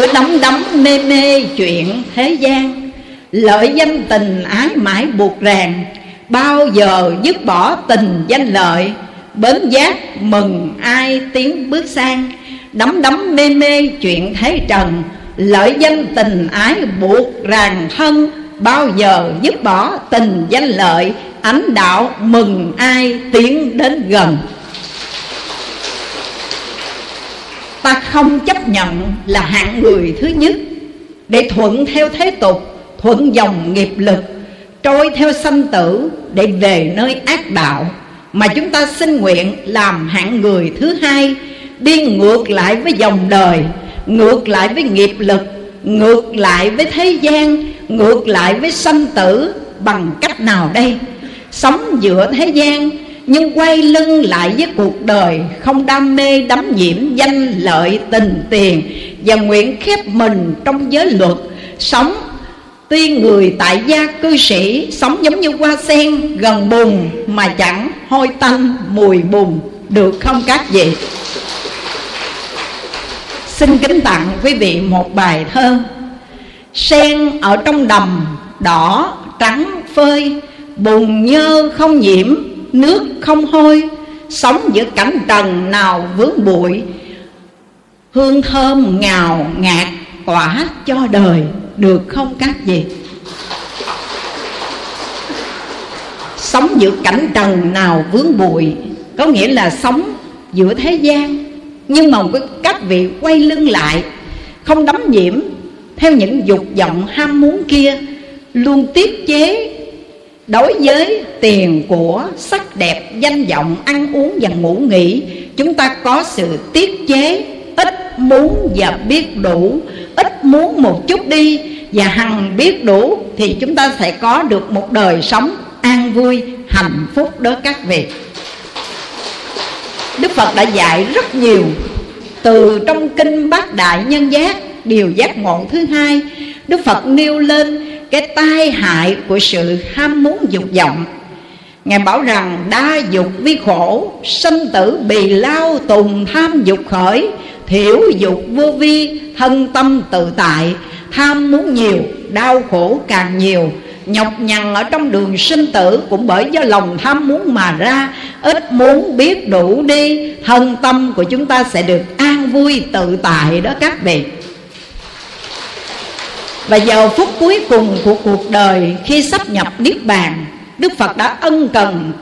cứ đắm đắm mê mê chuyện thế gian. Lợi danh tình ái mãi buộc ràng. Bao giờ dứt bỏ tình danh lợi. Bến giác mừng ai tiến bước sang. Đắm đắm mê mê chuyện thế trần. Lợi danh tình ái buộc ràng thân. Bao giờ dứt bỏ tình danh lợi. Ánh đạo mừng ai tiến đến gần. Ta không chấp nhận là hạng người thứ nhất. Để thuận theo thế tục, thuận dòng nghiệp lực, trôi theo sanh tử để về nơi ác đạo, mà chúng ta xin nguyện làm hạng người thứ hai, đi ngược lại với dòng đời, ngược lại với nghiệp lực, ngược lại với thế gian, ngược lại với sanh tử bằng cách nào đây? Sống giữa thế gian nhưng quay lưng lại với cuộc đời, không đam mê đắm nhiễm danh lợi tình tiền và nguyện khép mình trong giới luật. Sống, tuy người tại gia cư sĩ, sống giống như hoa sen gần bùn mà chẳng hôi tanh, mùi bùn. Được không các vị? Xin kính tặng quý vị một bài thơ. Sen ở trong đầm đỏ, trắng phơi, bùn nhơ không nhiễm nước không hôi, sống giữa cảnh trần nào vướng bụi, hương thơm ngào ngạt tỏa cho đời, được không các vị? Sống giữa cảnh trần nào vướng bụi, có nghĩa là sống giữa thế gian. Nhưng mà các vị quay lưng lại, không đắm nhiễm theo những dục vọng ham muốn kia, luôn tiết chế đối với tiền của sắc đẹp, danh vọng, ăn uống và ngủ nghỉ, chúng ta có sự tiết chế, ít muốn và biết đủ. Ít muốn một chút đi và hằng biết đủ thì chúng ta sẽ có được một đời sống an vui, hạnh phúc đó các vị đức phật đã dạy rất nhiều. Từ trong kinh bát đại nhân giác, điều giác ngộ thứ hai, đức phật nêu lên cái tai hại của sự ham muốn dục vọng. Ngài bảo rằng, đa dục vi khổ Sinh tử bì lao tùng tham dục khởi, Thiểu dục vô vi, thân tâm tự tại, Tham muốn nhiều, đau khổ càng nhiều. Nhọc nhằn ở trong đường sinh tử Cũng bởi do lòng tham muốn mà ra, Ít muốn biết đủ đi, Thân tâm của chúng ta sẽ được an vui tự tại đó các vị và vào phút cuối cùng của cuộc đời, Khi sắp nhập Niết Bàn, Đức Phật đã ân cần,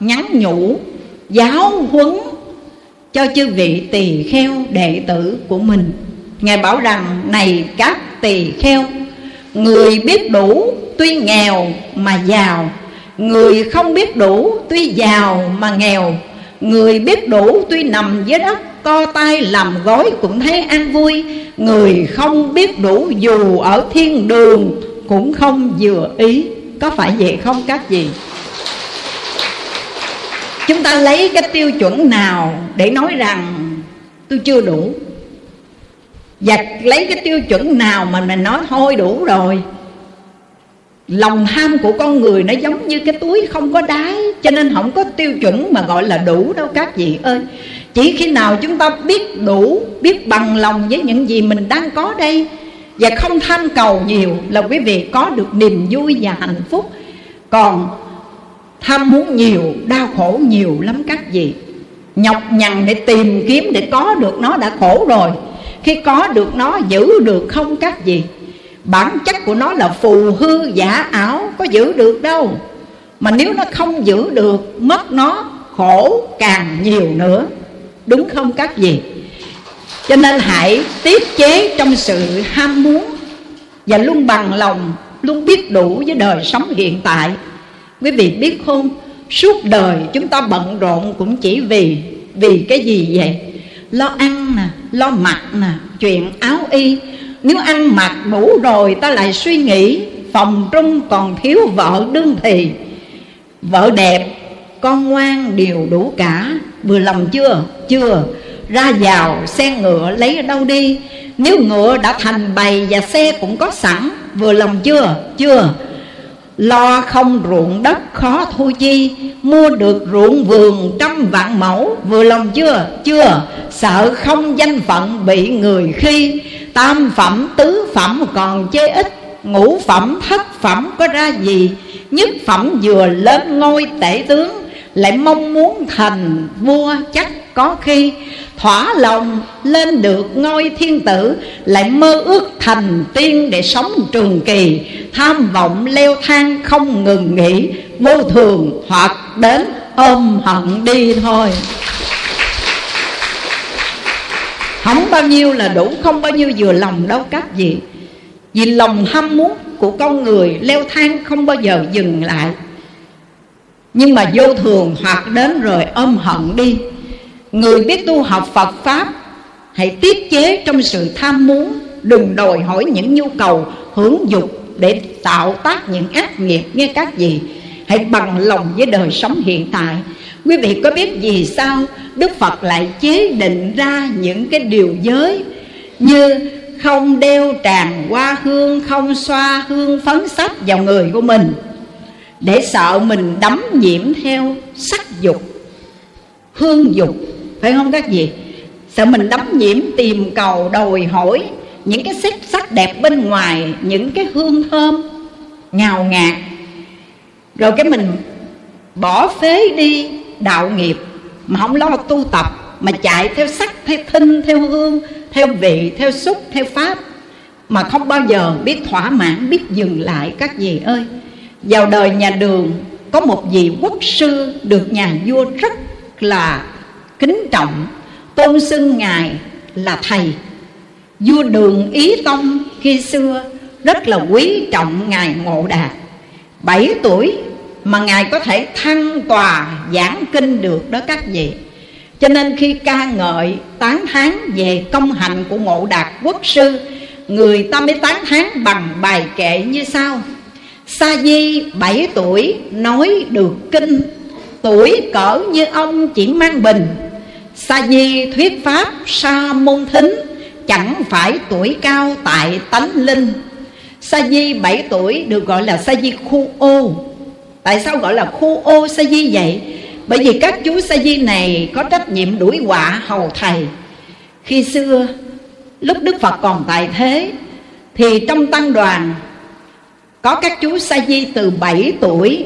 nhắn nhủ, Giáo huấn cho chư vị tỳ kheo đệ tử của mình. Ngài bảo rằng, Này các tỳ kheo, Người biết đủ tuy nghèo mà giàu, Người không biết đủ tuy giàu mà nghèo, Người biết đủ tuy nằm dưới đất Co tay làm gói cũng thấy an vui. Người không biết đủ dù ở thiên đường Cũng không vừa ý. Có phải vậy không các vị? Chúng ta lấy cái tiêu chuẩn nào Để nói rằng tôi chưa đủ? Và lấy cái tiêu chuẩn nào mà mình nói thôi đủ rồi? Lòng tham của con người nó giống như cái túi không có đáy, Cho nên không có tiêu chuẩn mà gọi là đủ đâu các vị ơi. Chỉ khi nào chúng ta biết đủ, Biết bằng lòng với những gì mình đang có đây Và không tham cầu nhiều Là quý vị có được niềm vui và hạnh phúc. Còn tham muốn nhiều, Đau khổ nhiều lắm các vị. Nhọc nhằn để tìm kiếm Để có được nó đã khổ rồi. Khi có được nó, giữ được không các vị? Bản chất của nó là phù hư giả ảo, có giữ được đâu. Mà nếu nó không giữ được, mất nó khổ càng nhiều nữa đúng không các vị? Cho nên hãy tiết chế trong sự ham muốn và luôn bằng lòng, luôn biết đủ với đời sống hiện tại. Quý vị biết không? Suốt đời chúng ta bận rộn cũng chỉ vì vì cái gì vậy? Lo ăn nè, lo mặc nè, chuyện áo y. Nếu ăn mặc đủ rồi ta lại suy nghĩ, Phòng trung còn thiếu vợ đương thì. Vợ đẹp, Con ngoan đều đủ cả. Vừa lòng chưa? Chưa Ra vào, xe ngựa lấy ở đâu đi Nếu ngựa đã thành bầy Và xe cũng có sẵn, Vừa lòng chưa? Chưa Lo không ruộng đất khó thu chi, Mua được ruộng vườn trăm vạn mẫu, Vừa lòng chưa? Chưa Sợ không danh phận bị người khi, tam phẩm, tứ phẩm còn chê ít, ngũ phẩm, thất phẩm có ra gì nhất phẩm vừa lên ngôi tể tướng lại mong muốn thành vua chắc có khi thỏa lòng lên được ngôi thiên tử, lại mơ ước thành tiên để sống trường kỳ, tham vọng leo thang không ngừng nghỉ, vô thường hoặc đến ôm hận đi thôi. Không bao nhiêu là đủ, không bao nhiêu vừa lòng đâu, các vị. Vì lòng ham muốn của con người leo thang không bao giờ dừng lại nhưng mà vô thường hoặc đến rồi ôm hận đi. Người biết tu học phật pháp, hãy tiết chế trong sự tham muốn. Đừng đòi hỏi những nhu cầu hưởng dục để tạo tác những ác nghiệp, nghe các gì hãy bằng lòng với đời sống hiện tại. Quý vị có biết vì sao đức phật lại chế định ra những cái điều giới như không đeo tràn hoa hương, không xoa hương, phấn sắc vào người của mình? Để sợ mình đắm nhiễm theo sắc dục, hương dục, phải không các vị? Sợ mình đắm nhiễm tìm cầu đòi hỏi những cái sắc sắc đẹp bên ngoài, những cái hương thơm, ngào ngạt. Rồi cái mình bỏ phế đi đạo nghiệp, mà không lo tu tập, mà chạy theo sắc, theo thinh, theo hương, theo vị, theo xúc, theo pháp, mà không bao giờ biết thỏa mãn, biết dừng lại. Các gì ơi vào đời nhà đường, có một vị quốc sư được nhà vua rất là kính trọng. Tôn xưng ngài là thầy. Vua đường ý tông khi xưa rất là quý trọng ngài ngộ đạt bảy tuổi mà ngài có thể thăng tòa giảng kinh được đó các vị. Cho nên khi ca ngợi tán thán về công hạnh của ngộ đạt quốc sư, người ta mới tán thán bằng bài kệ như sau sa di, bảy tuổi, nói được kinh. Tuổi cỡ như ông chỉ mang bình. Sa di thuyết pháp sa môn thính, chẳng phải tuổi cao tại tánh linh. Sa di bảy tuổi được gọi là sa di khu ô. Tại sao gọi là khu ô sa di vậy? Bởi vì các chú sa di này có trách nhiệm đuổi họa hầu thầy. Khi xưa, lúc đức phật còn tại thế, thì trong tăng đoàn có các chú sa di từ 7 tuổi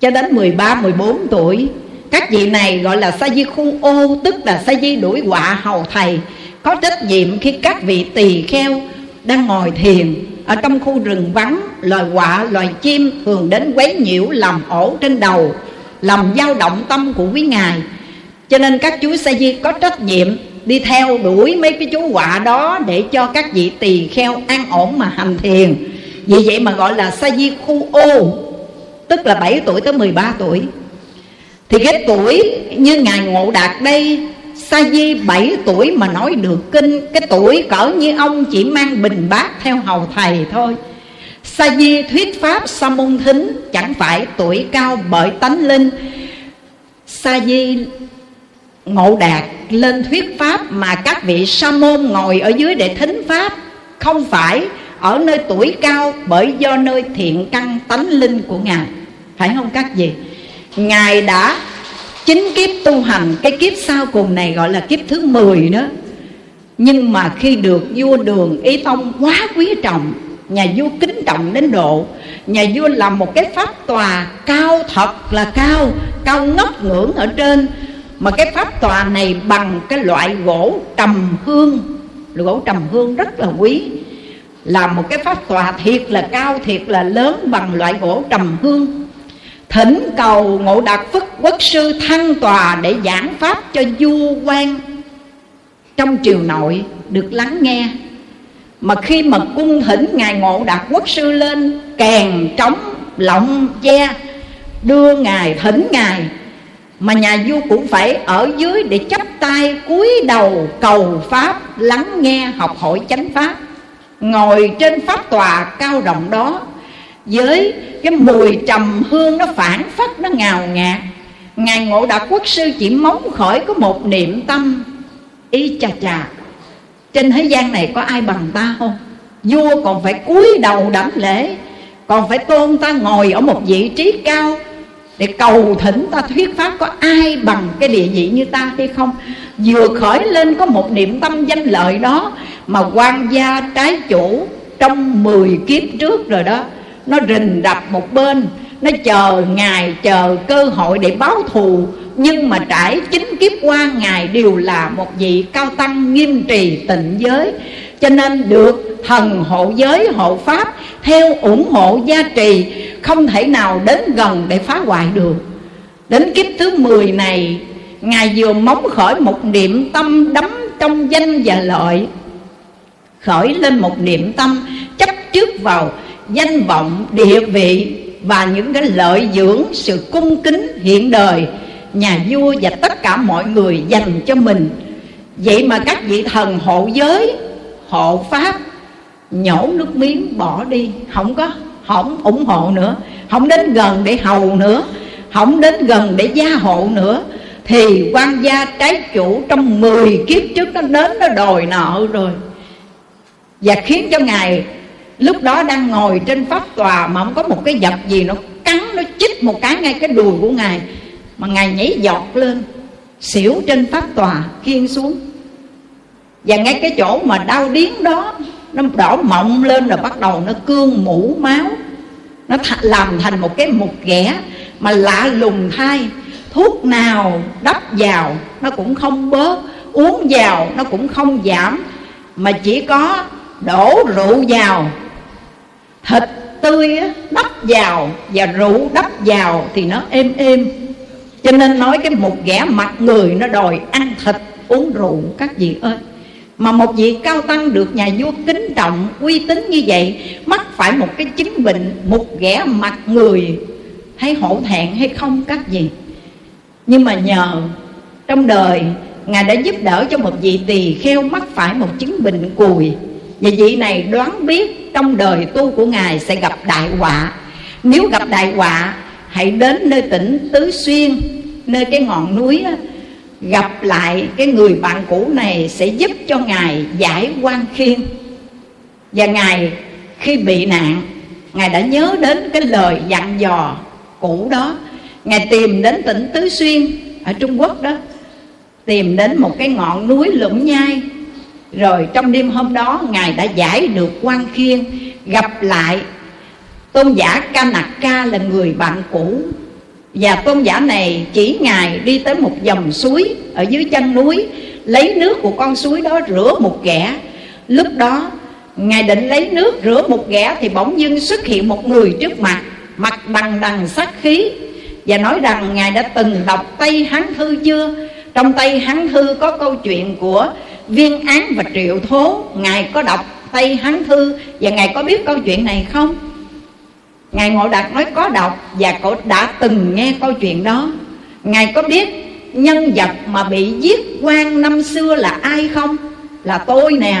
cho đến 13, 14 tuổi. Các vị này gọi là sa di khu ô Tức là sa di đuổi họa hầu thầy. Có trách nhiệm khi các vị tỳ kheo đang ngồi thiền Ở trong khu rừng vắng Loài quạ, loài chim thường đến quấy nhiễu làm ổ trên đầu Làm dao động tâm của quý ngài. Cho nên các chú sa di có trách nhiệm Đi theo đuổi mấy cái chú quạ đó Để cho các vị tỳ kheo an ổn mà hành thiền vì vậy mà gọi là sa di khu ô tức là 7 tuổi tới 13 tuổi. Thì cái tuổi như ngài ngộ đạt đây sa di 7 tuổi mà nói được kinh, cái tuổi cỡ như ông chỉ mang bình bát theo hầu thầy thôi. Sa di thuyết pháp sa môn thính chẳng phải tuổi cao bởi tánh linh. Sa di ngộ đạt lên thuyết pháp mà các vị sa môn ngồi ở dưới để thính pháp không phải ở nơi tuổi cao, bởi do nơi thiện căn tánh linh của ngài. Phải không các vị? Ngài đã chính kiếp tu hành cái kiếp sau cùng này gọi là kiếp thứ 10 đó. Nhưng mà khi được vua đường ý tông quá quý trọng, nhà vua kính trọng đến độ, nhà vua làm một cái pháp tòa cao thật là cao cao ngất ngưỡng ở trên. Mà cái pháp tòa này bằng cái loại gỗ trầm hương. Gỗ trầm hương rất là quý làm một cái pháp tòa thiệt là cao, thiệt là lớn bằng loại gỗ trầm hương. Thỉnh cầu ngộ đạt phất quốc sư thăng tòa để giảng pháp cho vua quan. Trong triều nội được lắng nghe, mà khi mà cung thỉnh ngài ngộ đạt quốc sư lên, kèn trống, lọng che, đưa ngài thỉnh ngài, mà nhà vua cũng phải ở dưới để chắp tay cúi đầu cầu pháp, lắng nghe, học hỏi chánh pháp ngồi trên pháp tòa cao rộng đó, với cái mùi trầm hương nó phản phất nó ngào ngạt. Ngài ngộ đạt quốc sư chỉ móng khỏi có một niệm tâm, y chà chà, trên thế gian này có ai bằng ta không? Vua còn phải cúi đầu đảnh lễ, còn phải tôn ta ngồi ở một vị trí cao để cầu thỉnh ta thuyết pháp có ai bằng cái địa vị như ta hay không? Vừa khởi lên có một niệm tâm danh lợi đó mà quan gia trái chủ trong 10 kiếp trước rồi đó, nó rình đập một bên, nó chờ ngài chờ cơ hội để báo thù. Nhưng mà trải chính kiếp qua, ngài đều là một vị cao tăng nghiêm trì tịnh giới. Cho nên được thần hộ giới, hộ pháp, theo ủng hộ gia trì, không thể nào đến gần để phá hoại được. Đến kiếp thứ 10 này, ngài vừa móng khởi một niệm tâm đắm trong danh và lợi khởi lên một niệm tâm, chấp trước vào danh vọng, địa vị và những cái lợi dưỡng, sự cung kính hiện đời. Nhà vua và tất cả mọi người dành cho mình. Vậy mà các vị thần hộ giới, hộ pháp, nhổ nước miếng bỏ đi. Không có, không ủng hộ nữa. Không đến gần để hầu nữa. Không đến gần để gia hộ nữa. Thì quan gia trái chủ trong 10 kiếp trước nó đến, nó đòi nợ rồi và khiến cho ngài lúc đó đang ngồi trên pháp tòa mà không có một cái vật gì nó cắn, nó chích một cái ngay cái đùi của ngài, mà ngài nhảy giọt lên, xỉu trên pháp tòa khiên xuống. Và ngay cái chỗ mà đau điếng đó, nó đỏ mọng lên rồi bắt đầu nó cương mũ máu. Nó th- làm thành một cái mục ghẻ mà lạ lùng thay. Thuốc nào đắp vào, nó cũng không bớt. Uống vào, nó cũng không giảm. Mà chỉ có đổ rượu vào. Thịt tươi đắp vào và rượu đắp vào thì nó êm êm. Cho nên nói cái một ghẻ mặt người nó đòi ăn thịt, uống rượu, các vị ơi. Mà một vị cao tăng được nhà vua kính trọng, uy tín như vậy, mắc phải một cái chứng bệnh, một ghẻ mặt người hay hổ thẹn hay không các vị? Nhưng mà nhờ trong đời, ngài đã giúp đỡ cho một vị tỳ kheo mắc phải một chứng bệnh cùi và vị này đoán biết trong đời tu của ngài sẽ gặp đại họa. Nếu gặp đại họa, hãy đến nơi tỉnh tứ xuyên, nơi cái ngọn núi gặp lại cái người bạn cũ này sẽ giúp cho ngài giải quan khiên. Và ngài khi bị nạn, ngài đã nhớ đến cái lời dặn dò cũ đó. Ngài tìm đến tỉnh tứ xuyên ở trung quốc đó, tìm đến một cái ngọn núi lũng nhai rồi trong đêm hôm đó, ngài đã giải được quan khiên, gặp lại tôn giả ca nặc ca là người bạn cũ. Và tôn giả này chỉ ngài đi tới một dòng suối ở dưới chân núi, lấy nước của con suối đó rửa một ghẻ. Lúc đó, ngài định lấy nước rửa một ghẻ thì bỗng dưng xuất hiện một người trước mặt mặt đằng đằng sát khí, và nói rằng ngài đã từng đọc tây hán thư chưa? Trong tây hán thư có câu chuyện của viên án và triệu thố. Ngài có đọc tây hán thư và ngài có biết câu chuyện này không? Ngài ngộ đạt nói có đọc và cậu đã từng nghe câu chuyện đó. Ngài có biết nhân vật mà bị giết quan năm xưa là ai không? Là tôi nè.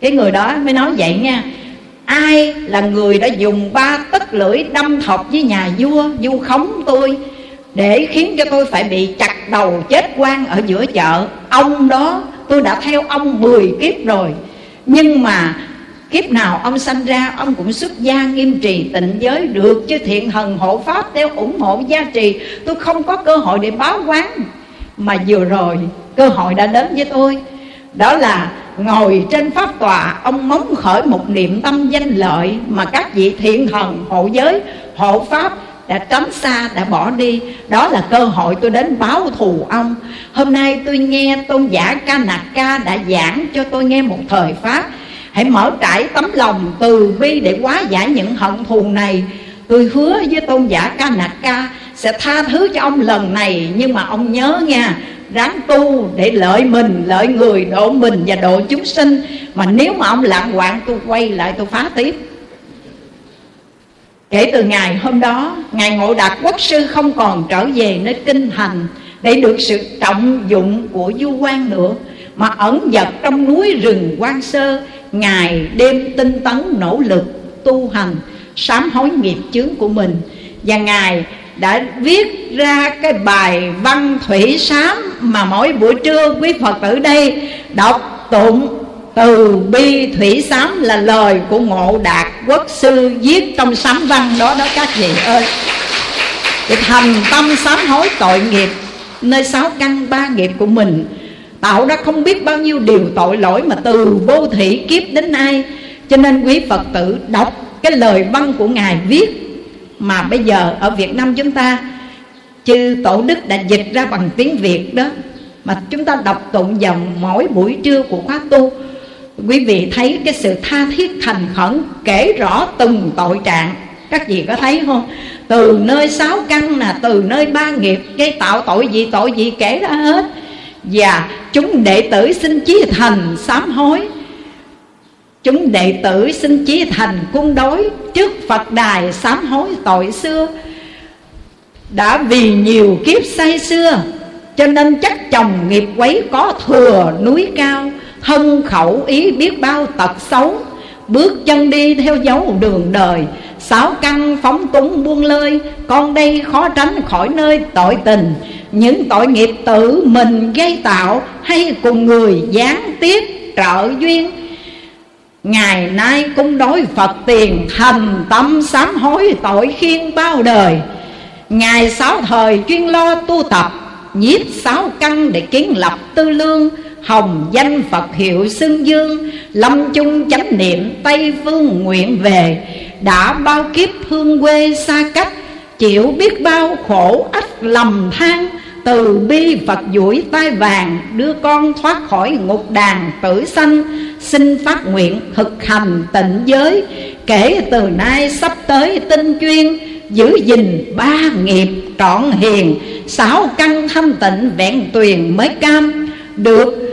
Cái người đó mới nói vậy nha. Ai là người đã dùng ba tấc lưỡi đâm thọc với nhà vua vu khống tôi để khiến cho tôi phải bị chặt đầu chết quan ở giữa chợ. Ông đó, tôi đã theo ông 10 kiếp rồi. Nhưng mà kiếp nào ông sanh ra, ông cũng xuất gia nghiêm trì tịnh giới được, chứ thiện thần hộ pháp theo ủng hộ gia trì. Tôi không có cơ hội để báo quán. Mà vừa rồi, cơ hội đã đến với tôi. Đó là ngồi trên pháp tòa, ông móng khởi một niệm tâm danh lợi mà các vị thiện thần hộ giới, hộ pháp đã tránh xa, đã bỏ đi. Đó là cơ hội tôi đến báo thù ông. Hôm nay tôi nghe tôn giả ca nạc ca đã giảng cho tôi nghe một thời pháp. Hãy mở trải tấm lòng từ bi để hóa giải những hận thù này. Tôi hứa với tôn giả ca nạc ca sẽ tha thứ cho ông lần này, nhưng mà ông nhớ nha, ráng tu để lợi mình, lợi người, độ mình và độ chúng sinh. Mà nếu mà ông lạng hoạn tôi quay lại tôi phá tiếp kể từ ngày hôm đó, ngài ngộ đạt quốc sư không còn trở về nơi kinh thành để được sự trọng dụng của du quan nữa, mà ẩn dật trong núi rừng quan sơ, ngài đêm tinh tấn nỗ lực tu hành, sám hối nghiệp chướng của mình. Và ngài đã viết ra cái bài văn thủy sám mà mỗi buổi trưa quý phật tử đây đọc tụng từ bi thủy sám là lời của ngộ đạt quốc sư viết trong sám văn. Đó đó, các vị ơi. Thì thành tâm sám hối tội nghiệp, nơi sáu căn ba nghiệp của mình, tạo ra không biết bao nhiêu điều tội lỗi mà từ vô thị kiếp đến nay. Cho nên quý phật tử đọc cái lời văn của ngài viết, mà bây giờ ở việt nam chúng ta, chư tổ đức đã dịch ra bằng tiếng việt đó. Mà chúng ta đọc tụng dòng mỗi buổi trưa của khóa tu quý vị thấy cái sự tha thiết thành khẩn kể rõ từng tội trạng. Các vị có thấy không? Từ nơi sáu căn là từ nơi ba nghiệp gây tạo tội gì tội gì kể ra hết. Và chúng đệ tử xin chí thành sám hối. Chúng đệ tử xin chí thành cung đối trước phật đài sám hối tội xưa. Đã vì nhiều kiếp say xưa, cho nên chắc chồng nghiệp quấy có thừa núi cao thân khẩu ý biết bao tật xấu, bước chân đi theo dấu đường đời. Sáu căn phóng túng buông lơi, con đây khó tránh khỏi nơi tội tình. Những tội nghiệp tự mình gây tạo hay cùng người gián tiếp trợ duyên. Ngày nay cung đối phật tiền thành tâm sám hối tội khiên bao đời. Ngày sáu thời chuyên lo tu tập, nhiếp sáu căn để kiến lập tư lương hồng danh phật hiệu xưng dương lâm chung chánh niệm, tây phương nguyện về. Đã bao kiếp hương quê xa cách, chịu biết bao khổ ách lầm than, từ bi Phật duỗi tai vàng, Đưa con thoát khỏi ngục đàn tử sanh, Xin phát nguyện thực hành tịnh giới. Kể từ nay sắp tới tinh chuyên, Giữ gìn ba nghiệp trọn hiền, Sáu căn thanh tịnh vẹn tuyền mới cam. Được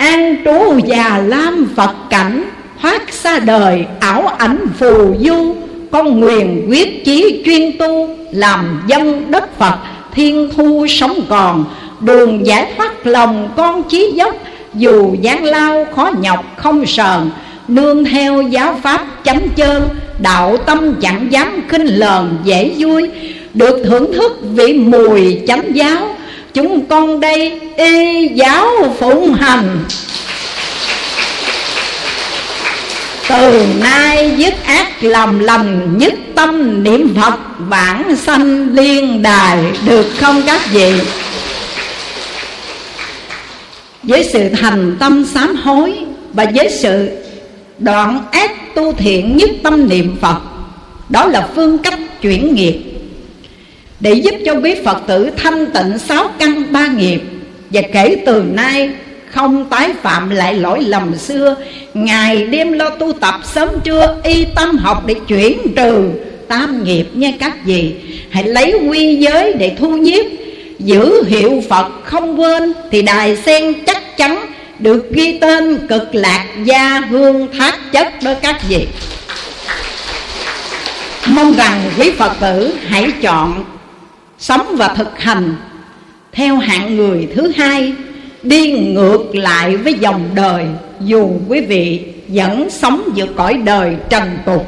an trú già lam Phật cảnh, Thoát xa đời, ảo ảnh phù du. Con nguyện quyết chí chuyên tu, Làm dân đất Phật, thiên thu sống còn. Đường giải thoát lòng con chí dốc, Dù gian lao khó nhọc không sờn. Nương theo giáo pháp chánh chơn, Đạo tâm chẳng dám khinh lờn dễ vui. Được thưởng thức vị mùi chánh giáo Chúng con đây, y giáo phụng hành. Từ nay dứt ác làm lành, nhất tâm niệm phật vãng sanh liên đài, được không các vị? Với sự thành tâm sám hối và với sự đoạn ác tu thiện nhất tâm niệm phật, đó là phương cách chuyển nghiệp để giúp cho quý phật tử thanh tịnh sáu căn ba nghiệp. Và kể từ nay, không tái phạm lại lỗi lầm xưa, ngày đêm lo tu tập sớm trưa, y tâm học để chuyển trừ tam nghiệp nha các vị. Hãy lấy quy giới để thu nhiếp, giữ hiệu phật không quên thì đài sen chắc chắn được ghi tên cực lạc gia hương thác chất đó các vị. Mong rằng quý phật tử hãy chọn sống và thực hành. Theo hạng người thứ hai, đi ngược lại với dòng đời, dù quý vị vẫn sống giữa cõi đời trần tục.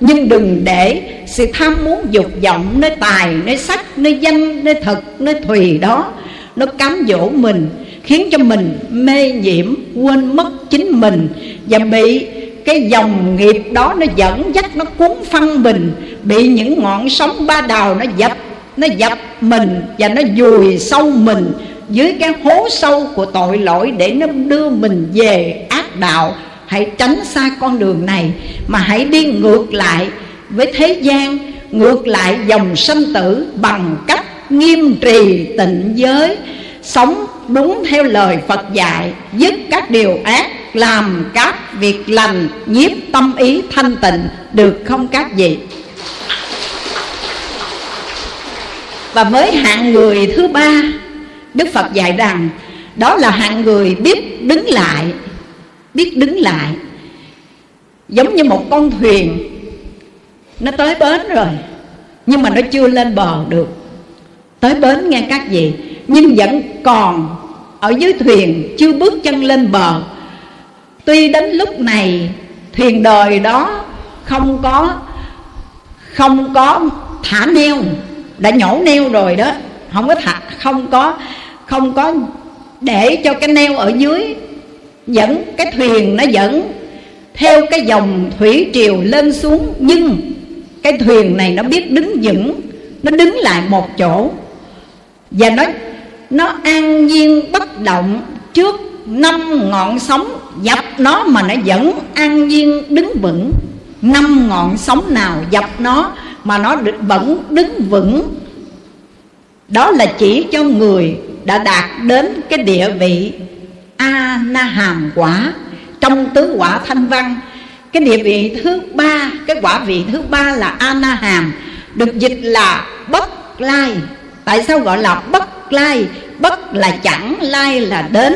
Nhưng đừng để sự tham muốn dục vọng, nơi tài, nơi sắc nơi danh, nơi thực, nơi thùy đó, nó cám dỗ mình, khiến cho mình mê nhiễm, quên mất chính mình. Và bị cái dòng nghiệp đó nó dẫn dắt, nó cuốn phăng mình, bị những ngọn sóng ba đào nó dập nó dập mình và nó dùi sâu mình dưới cái hố sâu của tội lỗi để nó đưa mình về ác đạo. Hãy tránh xa con đường này mà hãy đi ngược lại với thế gian, ngược lại dòng sanh tử bằng cách nghiêm trì tịnh giới, sống đúng theo lời Phật dạy, dứt các điều ác, làm các việc lành, nhiếp tâm ý thanh tịnh. Được không các vị? Và với hạng người thứ ba, Đức Phật dạy rằng, Đó là hạng người biết đứng lại, Biết đứng lại. Giống như một con thuyền, Nó tới bến rồi, Nhưng mà nó chưa lên bờ được. Tới bến nghe các vị, Nhưng vẫn còn Ở dưới thuyền, chưa bước chân lên bờ. Tuy đến lúc này, Thuyền đời đó Không có Không có thả neo đã nhổ neo rồi đó. Không có thả, Không có không có để cho cái neo ở dưới dẫn, cái thuyền nó dẫn theo cái dòng thủy triều lên xuống. Nhưng cái thuyền này nó biết đứng vững, nó đứng lại một chỗ. Và nó nó an nhiên bất động trước năm ngọn sóng dập nó mà nó vẫn an nhiên đứng vững. Năm ngọn sóng nào dập nó mà nó vẫn đứng vững. Đó là chỉ cho người đã đạt đến cái địa vị a na hàm quả, trong tứ quả thanh văn. Cái địa vị thứ ba, cái quả vị thứ ba là a na hàm được dịch là bất lai. Tại sao gọi là bất lai? Bất là chẳng lai là đến,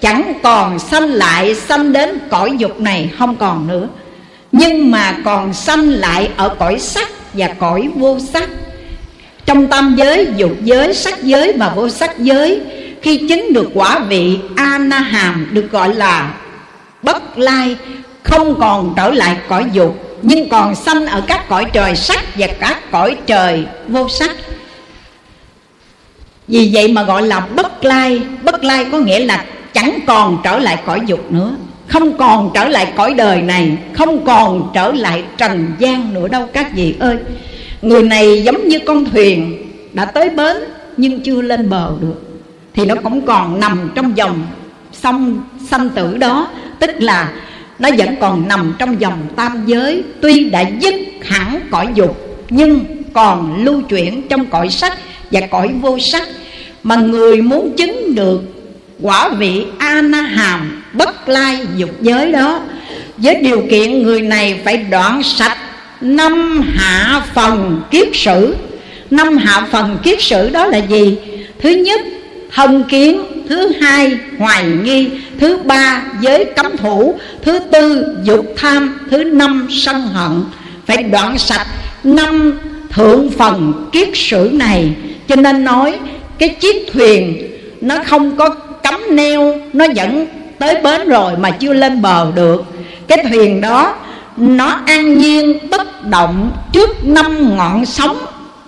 chẳng còn sanh lại, sanh đến cõi dục này không còn nữa. Nhưng mà còn sanh lại ở cõi sắc và cõi vô sắc. Trong tam giới, dục giới, sắc giới và vô sắc giới, khi chứng được quả vị a na hàm được gọi là bất lai, không còn trở lại cõi dục, nhưng còn sanh ở các cõi trời sắc và các cõi trời vô sắc. Vì vậy mà gọi là bất lai bất lai có nghĩa là chẳng còn trở lại cõi dục nữa không còn trở lại cõi đời này, không còn trở lại trần gian nữa đâu các vị ơi. Người này giống như con thuyền đã tới bến nhưng chưa lên bờ được. Thì nó cũng còn nằm trong dòng sông, sanh tử đó. Tức là nó vẫn còn nằm trong dòng tam giới. Tuy đã dứt hẳn cõi dục, nhưng còn lưu chuyển trong cõi sắc và cõi vô sắc. Mà người muốn chứng được quả vị a na hàm bất lai dục giới đó. Với điều kiện người này phải đoạn sạch năm hạ phần kiết sử. Năm hạ phần kiết sử đó là gì? Thứ nhất, thân kiến. Thứ hai, hoài nghi. Thứ ba, giới cấm thủ. Thứ tư, dục tham. Thứ năm, sân hận. Phải đoạn sạch năm thượng phần kiết sử này. Cho nên nói, cái chiếc thuyền nó không có cấm neo, nó vẫn tới bến rồi mà chưa lên bờ được. Cái thuyền đó, nó an nhiên, bất động trước năm ngọn sóng.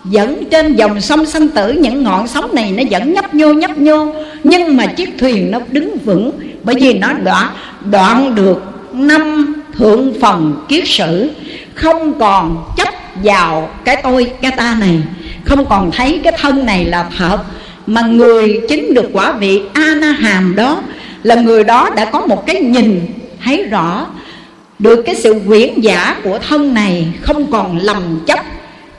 Dẫn trên dòng sông sanh tử, những ngọn sóng này nó vẫn nhấp nhô nhấp nhô. Nhưng mà chiếc thuyền nó đứng vững, bởi vì nó đã đoạn được năm thượng phần kiết sử. Không còn chấp vào cái tôi, cái ta này. Không còn thấy cái thân này là thật. Mà người chính được quả vị a na hàm đó là người đó đã có một cái nhìn thấy rõ được cái sự quyển giả của thân này không còn lầm chấp,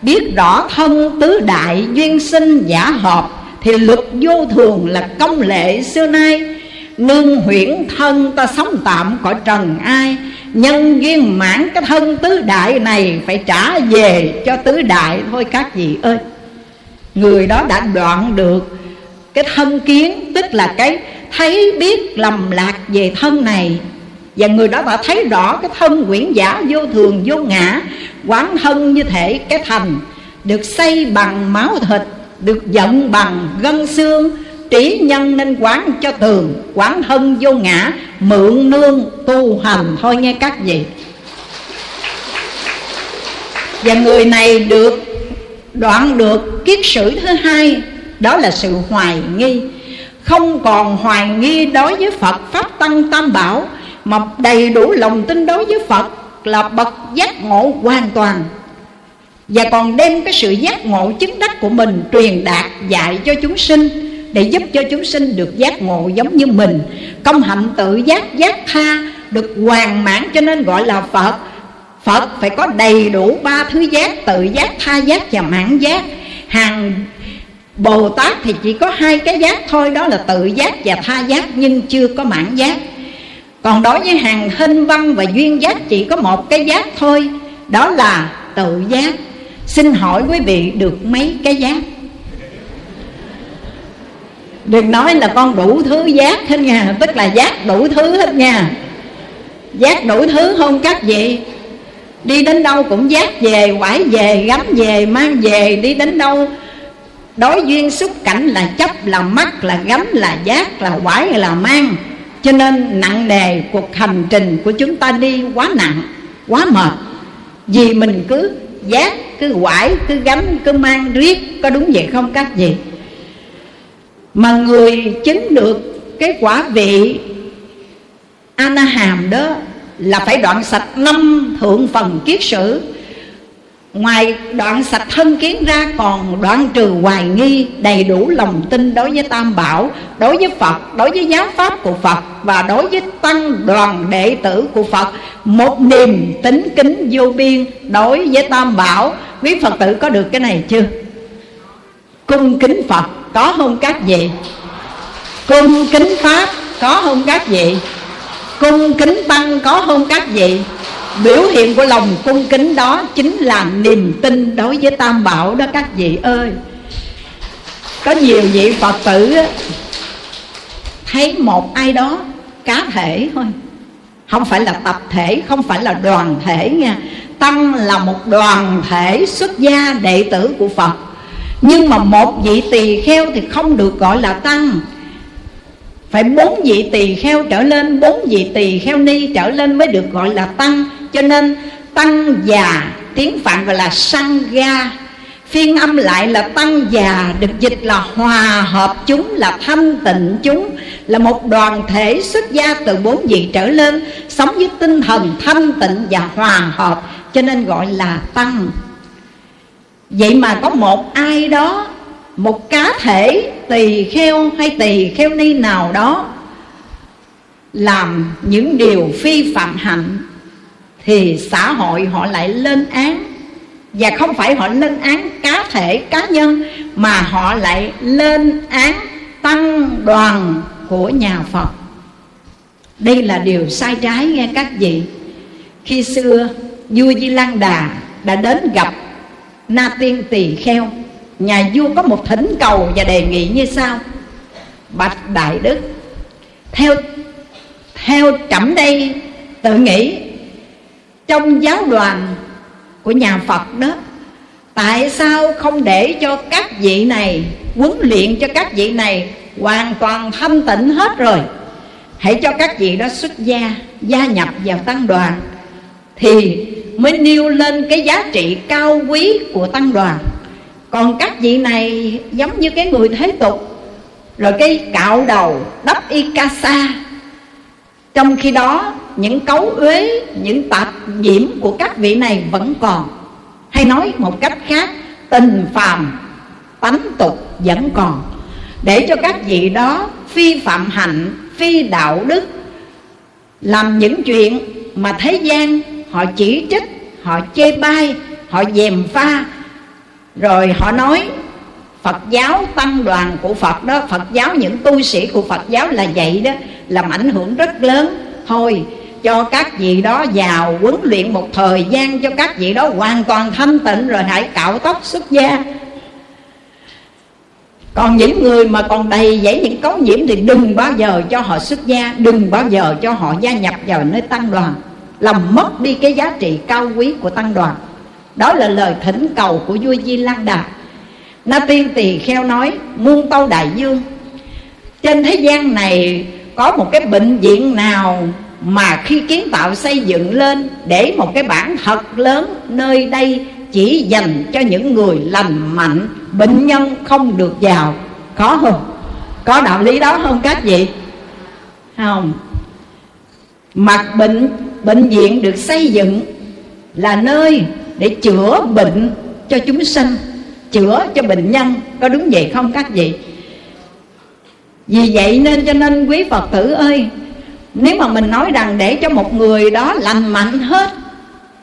biết rõ thân tứ đại duyên sinh giả hợp, thì luật vô thường là công lệ xưa nay. Nương huyễn thân ta sống tạm cõi trần ai, nhân duyên mãn cái thân tứ đại này phải trả về cho tứ đại. Thôi các vị ơi, người đó đã đoạn được cái thân kiến, tức là cái thấy biết lầm lạc về thân này. Và người đó đã thấy rõ cái thân quyển giả vô thường, vô ngã, quán thân như thể cái thành, được xây bằng máu thịt, được giận bằng gân xương, trí nhân nên quán cho tường, quán thân vô ngã, mượn nương tu hành. Thôi nghe các vị. Và người này được đoạn được kiết sử thứ hai, đó là sự hoài nghi không còn hoài nghi đối với phật, pháp tăng tam bảo, mà đầy đủ lòng tin đối với phật là bậc giác ngộ hoàn toàn. Và còn đem cái sự giác ngộ chứng đắc của mình truyền đạt dạy cho chúng sinh, để giúp cho chúng sinh được giác ngộ giống như mình. Công hạnh tự giác giác tha được hoàn mãn cho nên gọi là phật. Phật phải có đầy đủ ba thứ giác, tự giác, tha giác và mãn giác. Hàng Bồ Tát thì chỉ có hai cái giác thôi Đó là tự giác và tha giác Nhưng chưa có mãn giác. Còn đối với hàng hình văn và duyên giác Chỉ có một cái giác thôi Đó là tự giác. Xin hỏi quý vị được mấy cái giác? Đừng nói là con đủ thứ giác hết nha Tức là giác đủ thứ hết nha. Giác đủ thứ không các vị Đi đến đâu cũng giác về, quải về, gắm về, mang về Đi đến đâu đối duyên xúc cảnh là chấp, là mắt, là gánh là giác, là quải, là mang. Cho nên nặng nề cuộc hành trình của chúng ta đi quá nặng, quá mệt. Vì mình cứ giác, cứ quải, cứ gánh cứ mang riết, có đúng vậy không các vị? Mà người chứng được cái quả vị Anaham đó là phải đoạn sạch năm thượng phần kiết sử. Ngoài đoạn sạch thân kiến ra còn đoạn trừ hoài nghi Đầy đủ lòng tin đối với Tam Bảo Đối với Phật, đối với giáo pháp của Phật Và đối với tăng đoàn đệ tử của Phật Một niềm tính kính vô biên đối với Tam Bảo Quý Phật tử có được cái này chưa? Cung kính Phật có không các vị? Cung kính Pháp có không các vị? Cung kính Tăng có không các vị? Biểu hiện của lòng cung kính đó chính là niềm tin đối với tam bảo đó các vị ơi. Có nhiều vị phật tử thấy một ai đó cá thể thôi. Không phải là tập thể, không phải là đoàn thể nha. Tăng là một đoàn thể xuất gia đệ tử của phật. Nhưng mà một vị tỳ kheo thì không được gọi là tăng. Phải bốn vị tỳ kheo trở lên, bốn vị tỳ kheo ni trở lên mới được gọi là tăng cho nên tăng già, tiếng phạn gọi là sangha phiên âm lại là tăng già, được dịch là hòa hợp chúng, là thanh tịnh chúng, là một đoàn thể xuất gia từ bốn vị trở lên, sống với tinh thần thanh tịnh và hòa hợp, cho nên gọi là tăng. Vậy mà có một ai đó, một cá thể tỳ kheo hay tỳ kheo ni nào đó, làm những điều phi phạm hạnh thì xã hội họ lại lên án. Và không phải họ lên án cá thể, cá nhân, mà họ lại lên án tăng đoàn của nhà phật. Đây là điều sai trái nghe các vị. Khi xưa, vua di lan đà đã đến gặp na tiên tỳ kheo. Nhà vua có một thỉnh cầu và đề nghị như sau. Bạch đại đức, theo theo trẫm đây, tự nghĩ trong giáo đoàn của nhà Phật đó, Tại sao không để cho các vị này, Huấn luyện cho các vị này Hoàn toàn thanh tịnh hết rồi? Hãy cho các vị đó xuất gia Gia nhập vào tăng đoàn, Thì mới nêu lên cái giá trị cao quý của tăng đoàn. Còn các vị này giống như cái người thế tục, Rồi cái cạo đầu đắp y ca sa. Trong khi đó những cấu uế, những tạp nhiễm của các vị này vẫn còn. Hay nói một cách khác, tình phàm, tánh tục vẫn còn. Để cho các vị đó phi phạm hạnh, phi đạo đức, làm những chuyện mà thế gian họ chỉ trích, họ chê bai, họ dèm pha. Rồi họ nói, Phật giáo tăng đoàn của Phật đó, Phật giáo những tu sĩ của Phật giáo là vậy đó, Làm ảnh hưởng rất lớn. Thôi cho các vị đó vào huấn luyện một thời gian cho các vị đó hoàn toàn thanh tịnh rồi hãy cạo tóc xuất gia. Còn những người mà còn đầy dẫy những cấu nhiễm thì đừng bao giờ cho họ xuất gia, đừng bao giờ cho họ gia nhập vào nơi tăng đoàn. Làm mất đi cái giá trị cao quý của tăng đoàn. Đó là lời thỉnh cầu của vua di lan đà. Na tiên tỳ kheo nói, muôn tâu đại dương, trên thế gian này có một cái bệnh viện nào mà khi kiến tạo xây dựng lên để một cái bản thật lớn, nơi đây chỉ dành cho những người lành mạnh, bệnh nhân không được vào có không? Có đạo lý đó không các vị? Không. Mặt bệnh bệnh viện được xây dựng là nơi để chữa bệnh cho chúng sinh chữa cho bệnh nhân. Có đúng vậy không các vị? Vì vậy nên cho nên quý phật tử ơi nếu mà mình nói rằng để cho một người đó lành mạnh hết,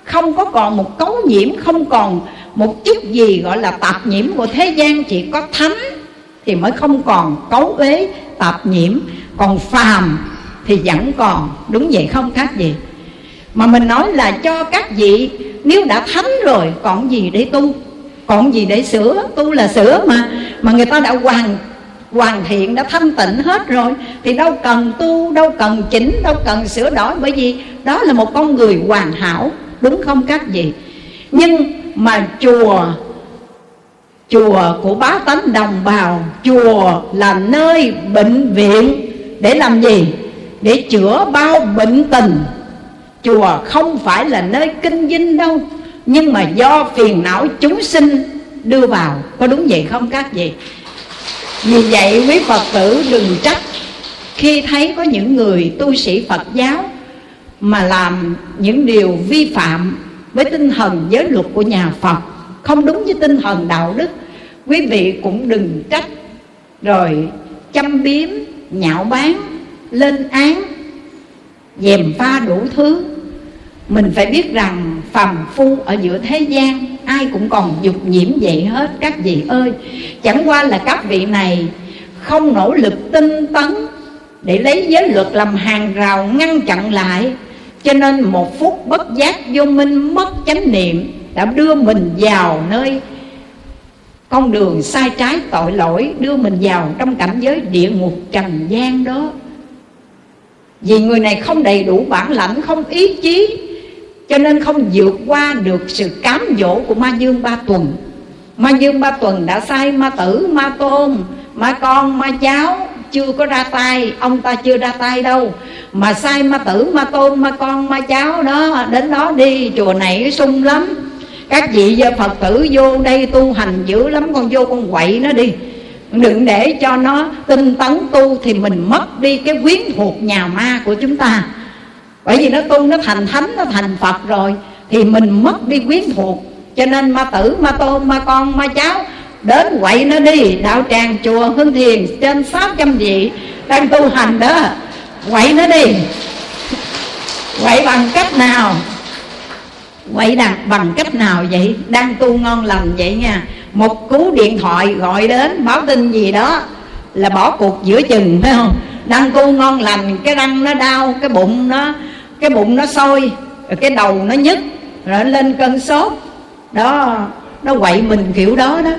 không có còn một cấu nhiễm, không còn một chút gì gọi là tạp nhiễm của thế gian, chỉ có thánh thì mới không còn cấu uế tạp nhiễm. Còn phàm thì vẫn còn, đúng vậy không khác gì? Mà mình nói là cho các vị, nếu đã thánh rồi, còn gì để tu? Còn gì để sửa? Tu là sửa mà. Mà người ta đã hoàn hoàn thiện đã thanh tịnh hết rồi, thì đâu cần tu, đâu cần chỉnh, đâu cần sửa đổi, bởi vì đó là một con người hoàn hảo, đúng không các vị? Nhưng mà chùa chùa của bá tánh đồng bào, chùa là nơi bệnh viện để làm gì? Để chữa bao bệnh tình. Chùa không phải là nơi kinh dinh đâu, nhưng mà do phiền não chúng sinh đưa vào, có đúng vậy không các vị? Vì vậy quý Phật tử đừng trách. Khi thấy có những người tu sĩ Phật giáo Mà làm những điều vi phạm với tinh thần giới luật của nhà phật, không đúng với tinh thần đạo đức, quý vị cũng đừng trách. Rồi châm biếm, nhạo báng, lên án, dèm pha đủ thứ. Mình phải biết rằng phàm phu ở giữa thế gian. Ai cũng còn dục nhiễm vậy hết, các vị ơi. Chẳng qua là các vị này không nỗ lực tinh tấn để lấy giới luật làm hàng rào ngăn chặn lại. Cho nên một phút bất giác vô minh mất chánh niệm đã đưa mình vào nơi con đường sai trái tội lỗi, đưa mình vào trong cảnh giới địa ngục trần gian đó. Vì người này không đầy đủ bản lãnh, không ý chí cho nên không vượt qua được sự cám dỗ của ma dương ba tuần. Ma dương ba tuần đã sai ma tử, ma tôn, ma con, ma cháu chưa có ra tay. Ông ta chưa ra tay đâu. Mà sai ma tử, ma tôn, ma con, ma cháu đó, đến đó đi. Chùa này sung lắm. Các vị phật tử vô đây tu hành dữ lắm. Con vô con quậy nó đi. Đừng để cho nó tinh tấn tu thì mình mất đi cái quyến thuộc nhà ma của chúng ta bởi vì nó tu nó thành thánh, nó thành phật rồi, thì mình mất đi quyến thuộc. Cho nên ma tử, ma tôn, ma con, ma cháu, đến quậy nó đi. Đạo tràng chùa hương thiền trên 600 vị đang tu hành đó, quậy nó đi. Quậy bằng cách nào? Quậy đặt bằng cách nào vậy? Đang tu ngon lành vậy nha. Một cú điện thoại gọi đến, báo tin gì đó, là bỏ cuộc giữa chừng, phải không? Đang tu ngon lành, cái răng nó đau, cái bụng nó cái bụng nó sôi rồi cái đầu nó nhức, rồi lên cơn sốt. Đó, nó quậy mình kiểu đó đó.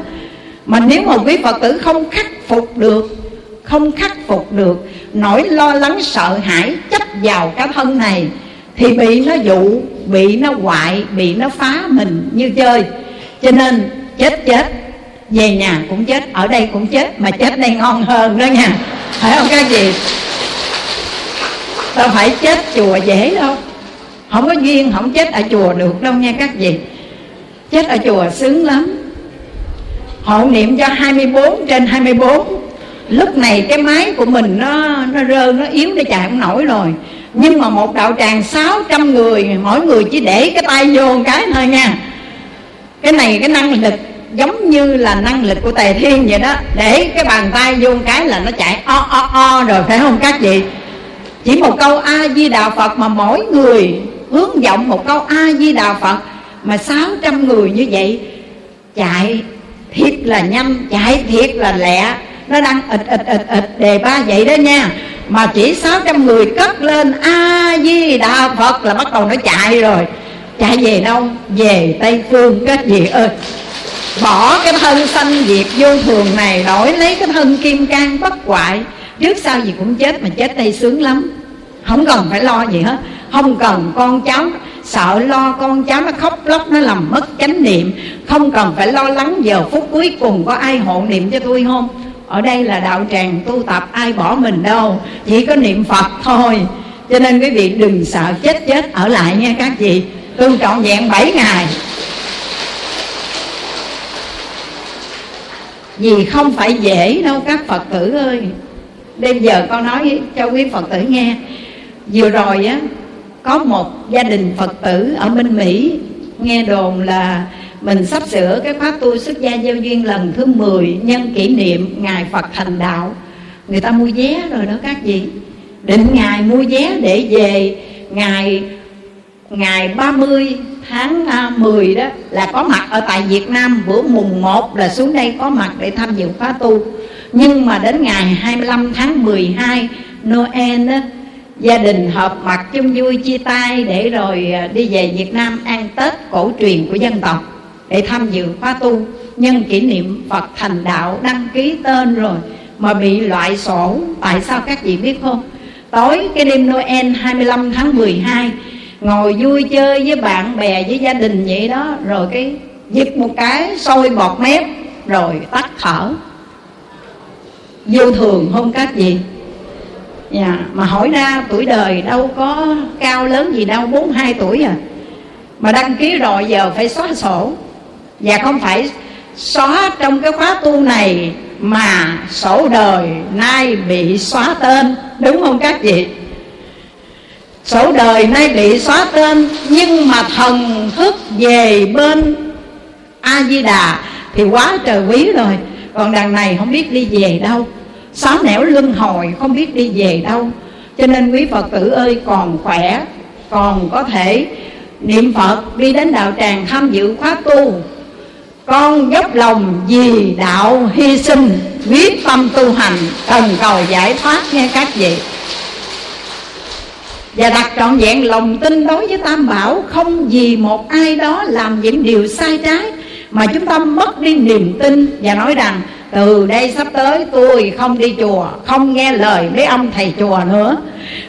Mà nếu mà quý phật tử không khắc phục được, không khắc phục được, nỗi lo lắng sợ hãi chấp vào cái thân này, thì bị nó dụ, bị nó hoại, bị nó phá mình như chơi. Cho nên chết chết, về nhà cũng chết, ở đây cũng chết, mà chết đây ngon hơn đó nha. Phải không các chị đâu phải chết chùa dễ đâu. Không có duyên, không chết ở chùa được đâu nha các vị. Chết ở chùa sướng lắm. Hộ niệm cho 24 trên 24 lúc này cái máy của mình nó nó rơ, nó yếu nó chạy không nổi rồi. Nhưng mà một đạo tràng 600 người, mỗi người chỉ để cái tay vô một cái thôi nha. Cái này cái năng lực giống như là năng lực của tề thiên vậy đó. Để cái bàn tay vô một cái là nó chạy o o o rồi, phải không các vị? Chỉ một câu a di đà phật mà mỗi người hướng vọng một câu a di đà phật mà 600 người như vậy, chạy thiệt là nhanh, chạy thiệt là lẹ. Nó đang ịt ịt ịt ịt đề ba vậy đó nha. Mà chỉ 600 người cất lên a di đà phật là bắt đầu nó chạy rồi. Chạy về đâu? Về tây phương các vị ơi. Bỏ cái thân sanh diệt vô thường này, đổi lấy cái thân kim cang bất hoại trước sau gì cũng chết mà chết đây sướng lắm. Không cần phải lo gì hết. Không cần con cháu sợ lo con cháu nó khóc lóc, nó làm mất chánh niệm. Không cần phải lo lắng giờ phút cuối cùng có ai hộ niệm cho tôi không? Ở đây là đạo tràng tu tập, ai bỏ mình đâu. Chỉ có niệm phật thôi. Cho nên quý vị đừng sợ chết chết ở lại nha các vị. Tu trọn vẹn 7 ngày. Vì không phải dễ đâu các phật tử ơi bây giờ con nói cho quý phật tử nghe. Vừa rồi á, có một gia đình phật tử ở bên mỹ nghe đồn là mình sắp sửa cái khóa tu xuất gia giao duyên lần thứ 10 nhân kỷ niệm ngày Phật thành đạo. Người ta mua vé rồi đó các vị. Định ngày mua vé để về ngày ngày 30 tháng à, 10 đó là có mặt ở tại Việt Nam. Bữa mùng 1 là xuống đây có mặt để tham dự khóa tu nhưng mà đến ngày 25 tháng 12 Noel đó gia đình họp mặt chung vui chia tay để rồi à, đi về Việt Nam ăn Tết cổ truyền của dân tộc để tham dự khóa tu. Nhân kỷ niệm Phật thành đạo đăng ký tên rồi mà bị loại sổ. Tại sao các vị biết không? Tối cái đêm Noel 25 tháng 12 ngồi vui chơi với bạn bè, với gia đình vậy đó. Rồi cái giật một cái, sôi bọt mép, rồi tắt thở vô thường không cách gì, dạ, mà hỏi ra tuổi đời đâu có cao lớn gì đâu 42 tuổi à. Mà đăng ký rồi giờ phải xóa sổ. Và không phải xóa trong cái khóa tu này mà sổ đời nay bị xóa tên đúng không các vị? Sổ đời nay bị xóa tên Nhưng mà thần thức về bên A-di-đà Thì quá trời quý rồi. Còn đằng này không biết đi về đâu. Sáu nẻo luân hồi, không biết đi về đâu. Cho nên quý Phật tử ơi, còn khỏe, Còn có thể niệm Phật, đi đến đạo tràng tham dự khóa tu. Con dốc lòng vì đạo hy sinh, Quyết tâm tu hành cần cầu giải thoát, nghe các vị. Và đặt trọn vẹn lòng tin đối với Tam Bảo, Không vì một ai đó làm những điều sai trái mà chúng ta mất đi niềm tin Và nói rằng, từ đây sắp tới tôi không đi chùa, Không nghe lời mấy ông thầy chùa nữa.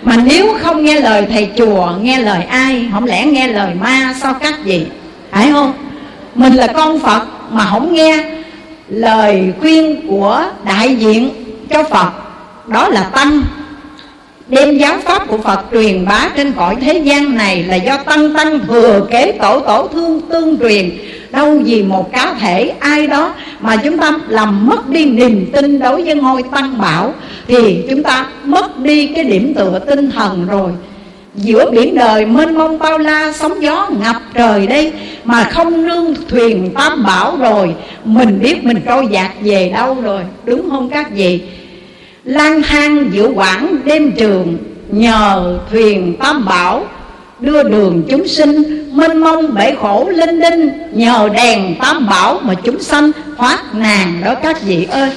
Mà nếu không nghe lời thầy chùa, Nghe lời ai, Không lẽ nghe lời ma, sao các gì? Phải không? Mình là con Phật mà không nghe Lời khuyên của đại diện cho Phật. Đó là Tăng. Đem giáo pháp của Phật truyền bá trên cõi thế gian này Là do tăng tăng thừa kế tổ tổ thương, tương truyền. Đâu vì một cá thể, ai đó Mà chúng ta làm mất đi niềm tin đối với ngôi tăng bảo Thì chúng ta mất đi cái điểm tựa tinh thần rồi. Giữa biển đời mênh mông bao la, Sóng gió ngập trời đây, Mà không nương thuyền tam bảo rồi. Mình biết mình trôi dạt về đâu rồi, Đúng không các vị? Lang thang giữa quãng đêm trường, nhờ thuyền tam bảo đưa đường chúng sinh, mênh mông bể khổ linh đinh, nhờ đèn tam bảo mà chúng sanh thoát nàng đó các vị ơi.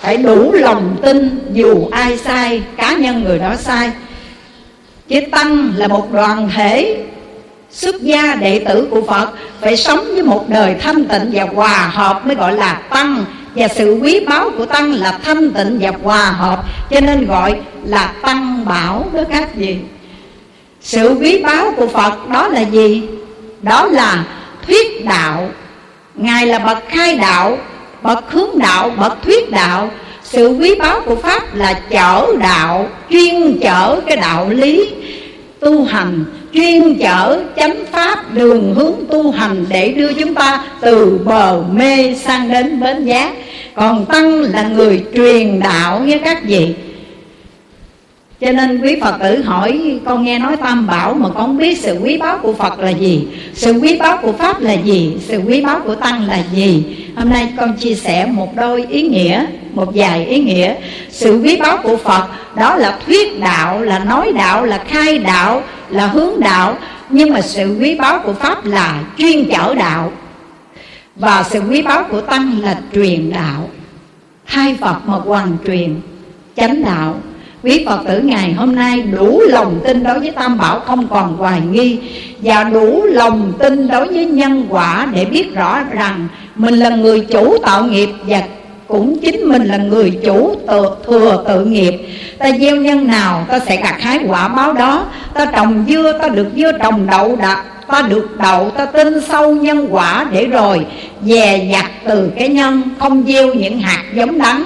Phải đủ lòng tin, dù ai sai, cá nhân người đó sai. Chứ tăng là một đoàn thể xuất gia đệ tử của Phật, phải sống với một đời thanh tịnh và hòa hợp mới gọi là tăng và sự quý báu của tăng là thanh tịnh và hòa hợp, cho nên gọi là tăng bảo đó các vị sự quý báu của Phật đó là gì? Đó là thuyết đạo. Ngài là bậc khai đạo, bậc hướng đạo, bậc thuyết đạo. Sự quý báu của pháp là chở đạo, chuyên chở cái đạo lý tu hành, chuyên chở chánh pháp đường hướng tu hành để đưa chúng ta từ bờ mê sang đến bến giác còn tăng là người truyền đạo với các vị cho nên quý Phật tử hỏi con nghe nói tam bảo mà con biết sự quý báu của Phật là gì? Sự quý báu của Pháp là gì? Sự quý báu của Tăng là gì? Hôm nay con chia sẻ một đôi ý nghĩa Một vài ý nghĩa. Sự quý báu của Phật đó là thuyết đạo Là nói đạo, là khai đạo Là hướng đạo. Nhưng mà sự quý báu của Pháp là chuyên chở đạo. Và sự quý báu của Tăng là truyền đạo. Hai Phật mà hoàn truyền chánh đạo quý Phật tử ngày hôm nay đủ lòng tin đối với Tam Bảo không còn hoài nghi Và đủ lòng tin đối với nhân quả để biết rõ rằng Mình là người chủ tạo nghiệp và cũng chính mình là người chủ tự, thừa tự nghiệp. Ta gieo nhân nào ta sẽ gặt hái quả báo đó. Ta trồng dưa ta được dưa trồng đậu đặt ta được đậu ta tin sâu nhân quả để rồi dè dặt từ cái nhân không gieo những hạt giống đắng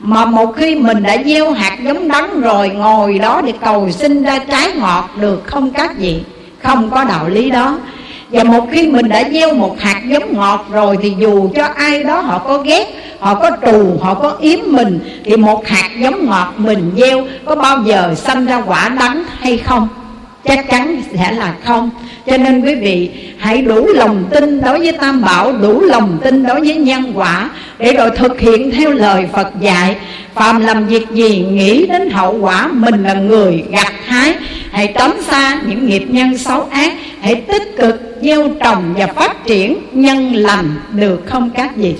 mà một khi mình đã gieo hạt giống đắng rồi ngồi đó để cầu sinh ra trái ngọt được không các vị? Không có đạo lý đó. Và một khi mình đã gieo một hạt giống ngọt rồi Thì dù cho ai đó họ có ghét Họ có trù, họ có yếm mình Thì một hạt giống ngọt mình gieo Có bao giờ sanh ra quả đắng hay không? Chắc chắn sẽ là không. Cho nên quý vị, hãy đủ lòng tin đối với Tam Bảo, Đủ lòng tin đối với nhân quả, Để rồi thực hiện theo lời Phật dạy. Phạm làm việc gì, nghĩ đến hậu quả, Mình là người gặt hái. Hãy tránh xa những nghiệp nhân xấu ác, Hãy tích cực gieo trồng và phát triển nhân lành, Được không các vị?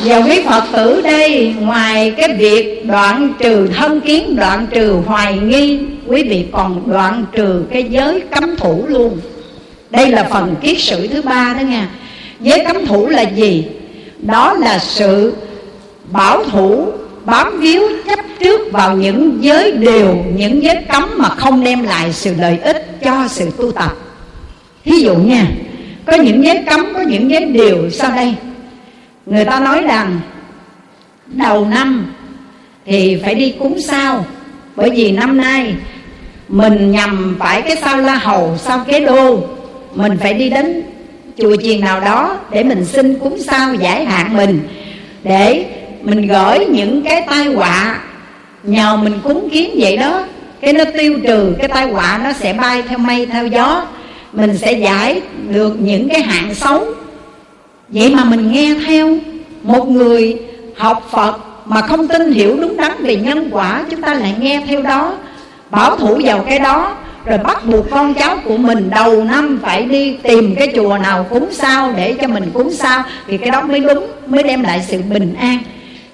Và quý Phật tử đây Ngoài cái việc đoạn trừ thân kiến Đoạn trừ hoài nghi Quý vị còn đoạn trừ cái giới cấm thủ luôn. Đây là phần kiết sử thứ ba đó nha. Giới cấm thủ là gì? Đó là sự bảo thủ bám víu chấp trước vào những giới điều Những giới cấm mà không đem lại sự lợi ích cho sự tu tập. Thí dụ nha Có những giới cấm, có những giới điều sau đây? Người ta nói rằng, đầu năm thì phải đi cúng sao? Bởi vì năm nay mình nhằm phải cái sao la hầu, sao kế đô, mình phải đi đến chùa chiền nào đó để mình xin cúng sao giải hạn mình, để mình gửi những cái tai họa nhờ mình cúng kiến vậy đó. Cái nó tiêu trừ, cái tai họa nó sẽ bay theo mây, theo gió. Mình sẽ giải được những cái hạn xấu vậy mà mình nghe theo, một người học phật mà không tin hiểu đúng đắn về nhân quả, chúng ta lại nghe theo đó, bảo thủ vào cái đó, rồi bắt buộc con cháu của mình đầu năm phải đi tìm cái chùa nào cúng sao để cho mình cúng sao, thì cái đó mới đúng, mới đem lại sự bình an.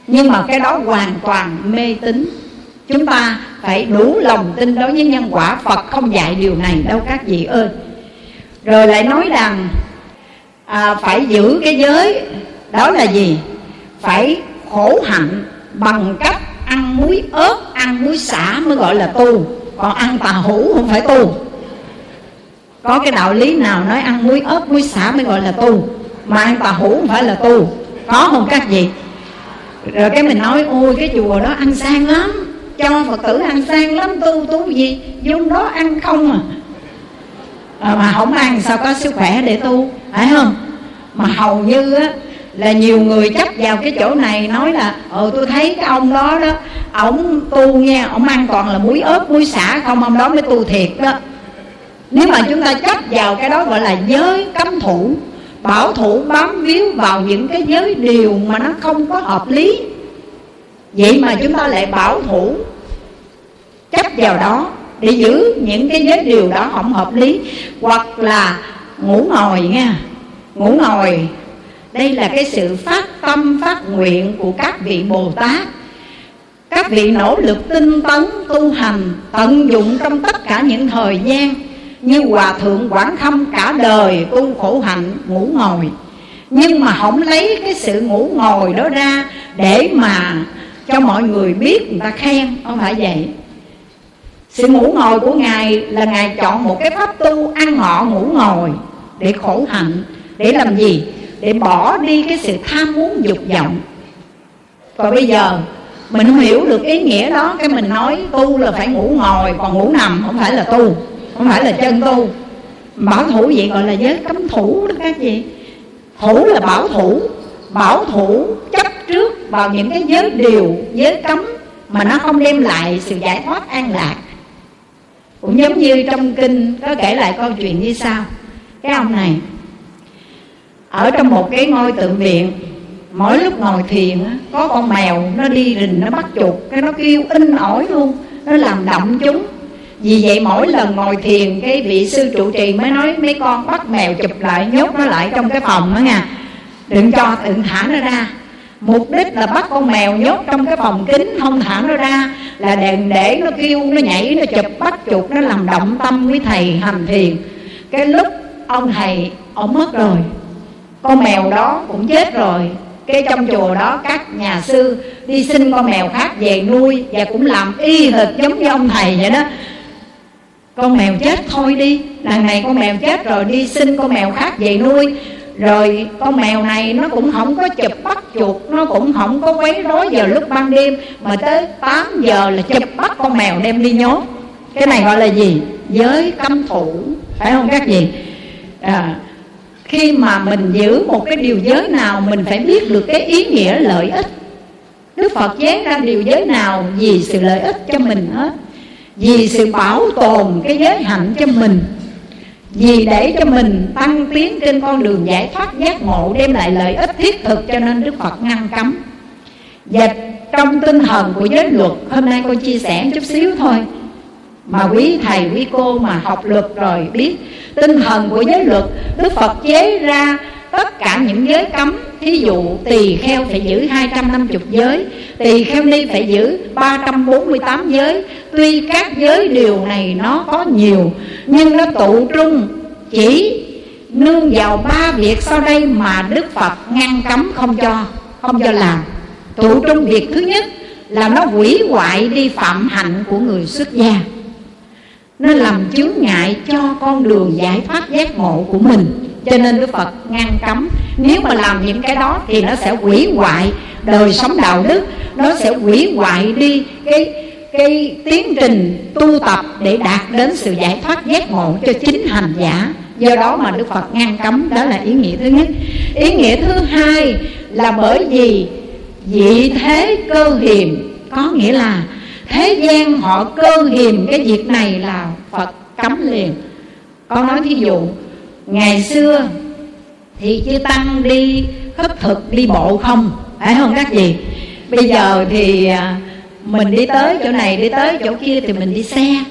Nhưng mà cái đó hoàn toàn mê tín. Chúng ta phải đủ lòng tin đối với nhân quả, phật không dạy điều này đâu các vị ơi. Rồi lại nói rằng à, phải giữ cái giới. Đó là gì? Phải khổ hạnh bằng cách ăn muối ớt ăn muối xả mới gọi là tu. Còn ăn tà hủ không phải tu. Có cái đạo lý nào nói ăn muối ớt muối xả mới gọi là tu? Mà ăn tà hủ không phải là tu. Có không các vị? Rồi cái mình nói ôi cái chùa đó ăn sang lắm. Cho phật tử ăn sang lắm tu tu gì? Vô đó ăn không à à, mà không ăn sao có sức khỏe để tu phải không? Mà hầu như á là nhiều người chấp vào cái chỗ này nói là ờ tôi thấy cái ông đó đó ổng tu nha ổng ăn toàn là muối ớt muối xả không ông đó mới tu thiệt đó. Nếu mà chúng ta chấp vào cái đó gọi là giới cấm thủ bảo thủ bám víu vào những cái giới điều mà nó không có hợp lý vậy mà chúng ta lại bảo thủ chấp vào đó để giữ những cái giới điều đó không hợp lý, hoặc là ngủ ngồi nha. Ngủ ngồi. Đây là cái sự phát tâm, phát nguyện của các vị bồ tát các vị nỗ lực tinh tấn, tu hành, tận dụng trong tất cả những thời gian như hòa thượng quảng khâm cả đời tu khổ hạnh ngủ ngồi. Nhưng mà không lấy cái sự ngủ ngồi đó ra để mà cho mọi người biết người ta khen, không phải vậy sự ngủ ngồi của ngài là ngài chọn một cái pháp tu ăn ngọ ngủ ngồi để khổ hạnh, để làm gì? Để bỏ đi cái sự tham muốn dục vọng. Và bây giờ, mình không hiểu được ý nghĩa đó. Cái mình nói tu là phải ngủ ngồi, còn ngủ nằm không phải là tu, không phải là chân tu. Bảo thủ vậy gọi là giới cấm thủ đó các chị thủ là bảo thủ. Bảo thủ chấp trước vào những cái giới điều, giới cấm mà nó không đem lại sự giải thoát an lạc cũng giống như trong kinh có kể lại câu chuyện như sau. Cái ông này, ở trong một cái ngôi tượng viện mỗi lúc ngồi thiền có con mèo nó đi rình, nó bắt chuột, cái nó kêu in ỏi luôn, nó làm động chúng. Vì vậy mỗi lần ngồi thiền, cái vị sư trụ trì mới nói, mấy con bắt mèo chụp lại, nhốt nó lại trong cái phòng đó nha. Đừng cho đừng thả nó ra mục đích là bắt con mèo nhốt trong cái phòng kính không thả nó ra, là đèn để nó kêu, nó nhảy, nó chụp bắt chuột, nó làm động tâm với thầy hành thiền. Cái lúc ông thầy, ông mất rồi, con mèo đó cũng chết rồi. Cái trong chùa đó, các nhà sư đi xin con mèo khác về nuôi và cũng làm y hệt giống như ông thầy vậy đó. Con mèo chết thôi đi lần này con mèo chết rồi, đi xin con mèo khác về nuôi rồi con mèo này nó cũng không có chụp bắt chuột nó cũng không có quấy rối giờ lúc ban đêm mà tới 8 giờ là chụp bắt con mèo đem đi nhốt. Cái này gọi là gì? Giới cấm thủ. Phải không các gì à, khi mà mình giữ một cái điều giới nào mình phải biết được cái ý nghĩa lợi ích. Đức phật chế ra điều giới nào vì sự lợi ích cho mình hết. Vì sự bảo tồn cái giới hạnh cho mình vì để cho mình tăng tiến trên con đường giải thoát giác ngộ, đem lại lợi ích thiết thực cho nên đức phật ngăn cấm. Và trong tinh thần của giới luật, hôm nay con chia sẻ chút xíu thôi. Mà quý thầy, quý cô mà học luật rồi biết, tinh thần của giới luật, đức phật chế ra tất cả những giới cấm. Thí dụ, tỳ kheo phải giữ 250 giới, tỳ kheo ni phải giữ 348 giới. Tuy các giới điều này nó có nhiều, nhưng nó tụ trung, chỉ nương vào ba việc sau đây mà đức phật ngăn cấm không cho không cho làm. Tụ trung việc thứ nhất là nó hủy hoại đi phạm hạnh của người xuất gia. Nó làm chướng ngại cho con đường giải thoát giác ngộ của mình cho nên đức phật ngăn cấm. Nếu mà làm những cái đó thì nó sẽ hủy hoại đời sống đạo đức, nó sẽ hủy hoại đi cái cái tiến trình tu tập để đạt đến sự giải thoát giác ngộ cho chính hành giả. Do đó mà đức phật ngăn cấm, đó là ý nghĩa thứ nhất. Ý nghĩa thứ hai là bởi vì Dị thế cơ hiềm, Có nghĩa là Thế gian họ cơ hiềm cái việc này là Phật cấm liền. Con nói thí dụ Ngày xưa Thì chư Tăng đi, khất thực đi bộ không? Phải không các gì Bây giờ thì à, Mình đi tới chỗ này, đi tới chỗ kia Thì mình đi xe.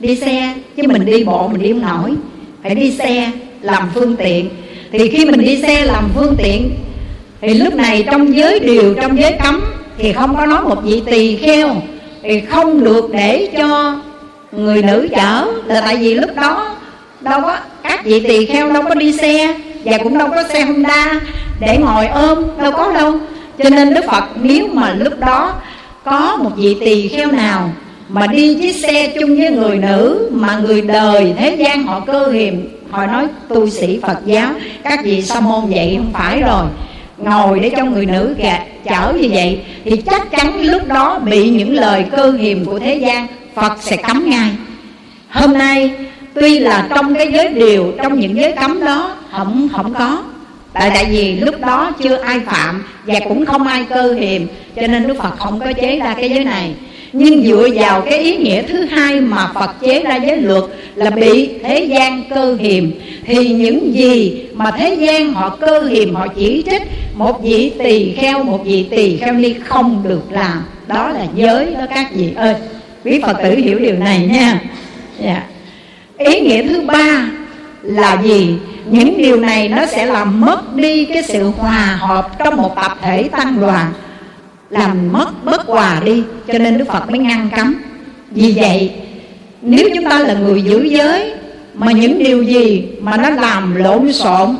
Đi xe, Chứ mình đi bộ mình đi không nổi. Phải đi xe làm phương tiện. Thì khi mình đi xe làm phương tiện, Thì lúc này trong giới điều, Trong giới cấm Thì không có nói một vị tỳ kheo Thì không được để cho Người nữ chở. Là tại vì lúc đó Đâu có các vị tỳ kheo đâu có đi xe, Và cũng đâu có xe Honda. Để ngồi ôm, đâu có đâu. Cho nên Đức Phật, nếu mà lúc đó Có một vị tỳ kheo nào Mà đi chiếc xe chung với người nữ Mà người đời thế gian họ cơ hiềm, Họ nói, tu sĩ Phật giáo, Các vị sa môn vậy không phải rồi. Ngồi để cho người nữ gạt chở như vậy, Thì chắc chắn lúc đó bị những lời cơ hiềm của thế gian, Phật sẽ cấm ngay. Hôm nay tuy là trong cái giới điều, Trong những giới cấm đó, Không không có. Tại tại vì lúc đó chưa ai phạm Và cũng không ai cơ hiềm, Cho nên Đức Phật không có chế ra cái giới này. Nhưng dựa vào cái ý nghĩa thứ hai mà Phật chế ra giới luật là bị thế gian cơ hiềm, thì những gì mà thế gian họ cơ hiềm, họ chỉ trích, một vị tỳ kheo, một vị tỳ kheo ni không được làm. Đó là giới đó các vị ơi. Quý Phật tử hiểu điều này nha. Yeah. Ý nghĩa thứ ba là gì? Những điều này nó sẽ làm mất đi cái sự hòa hợp trong một tập thể tăng đoàn, làm mất bất hòa đi. Cho nên đức phật mới ngăn cấm. Vì vậy, nếu chúng ta là người giữ giới, mà những điều gì mà nó làm lộn xộn,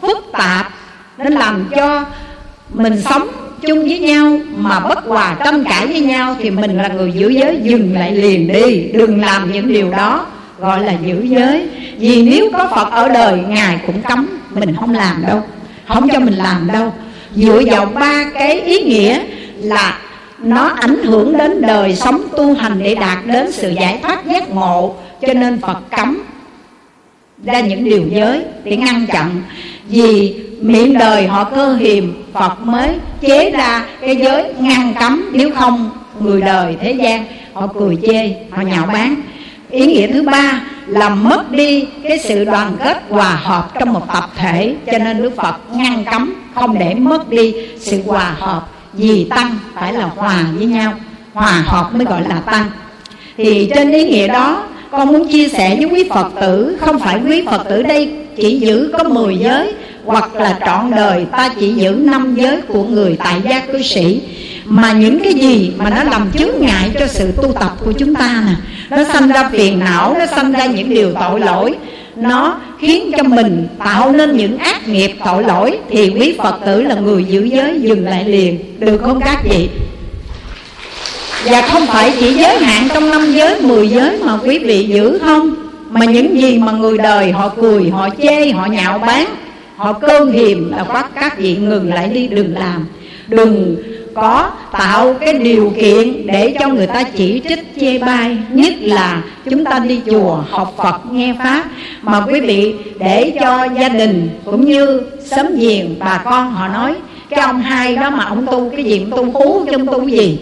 phức tạp, nó làm cho mình sống chung với nhau mà bất hòa tranh cãi với nhau, thì mình là người giữ giới, dừng lại liền đi. Đừng làm những điều đó gọi là giữ giới. vì nếu có phật ở đời ngài cũng cấm mình không làm đâu không cho mình làm đâu. Dựa vào ba cái ý nghĩa là nó ảnh hưởng đến đời sống tu hành để đạt đến sự giải thoát giác ngộ cho nên phật cấm ra những điều giới để ngăn chặn. Vì miệng đời họ cơ hiềm phật mới chế ra cái giới ngăn cấm. Nếu không người đời thế gian họ cười chê họ nhạo báng ý nghĩa thứ ba là mất đi cái sự đoàn kết hòa hợp trong một tập thể. Cho nên đức phật ngăn cấm, không để mất đi sự hòa hợp. Vì tăng phải là hòa với nhau. Hòa hợp mới gọi là tăng. Thì trên ý nghĩa đó, con muốn chia sẻ với quý phật tử, không phải quý phật tử đây chỉ giữ có 10 giới, hoặc là trọn đời, ta chỉ giữ năm giới của người tại gia cư sĩ mà những cái gì mà nó làm chướng ngại cho sự tu tập của chúng ta nè, nó sanh ra phiền não, nó sanh ra những điều tội lỗi, nó khiến cho mình tạo nên những ác nghiệp tội lỗi, thì quý phật tử là người giữ giới dừng lại liền, được không các vị? Và không phải chỉ giới hạn trong năm giới, mười giới mà quý vị giữ không? Mà những gì mà người đời họ cười, họ chê, họ nhạo báng, họ cơn hiềm là bắt các vị ngừng lại đi đừng làm. Đừng có, tạo cái điều kiện để cho người ta chỉ trích chê bai. Nhất là chúng ta đi chùa học phật nghe pháp. Mà quý vị, để cho gia đình cũng như sớm giềng bà con họ nói, cái ông hai đó mà ông tu cái gì, ông tu hú chứ ông tu gì?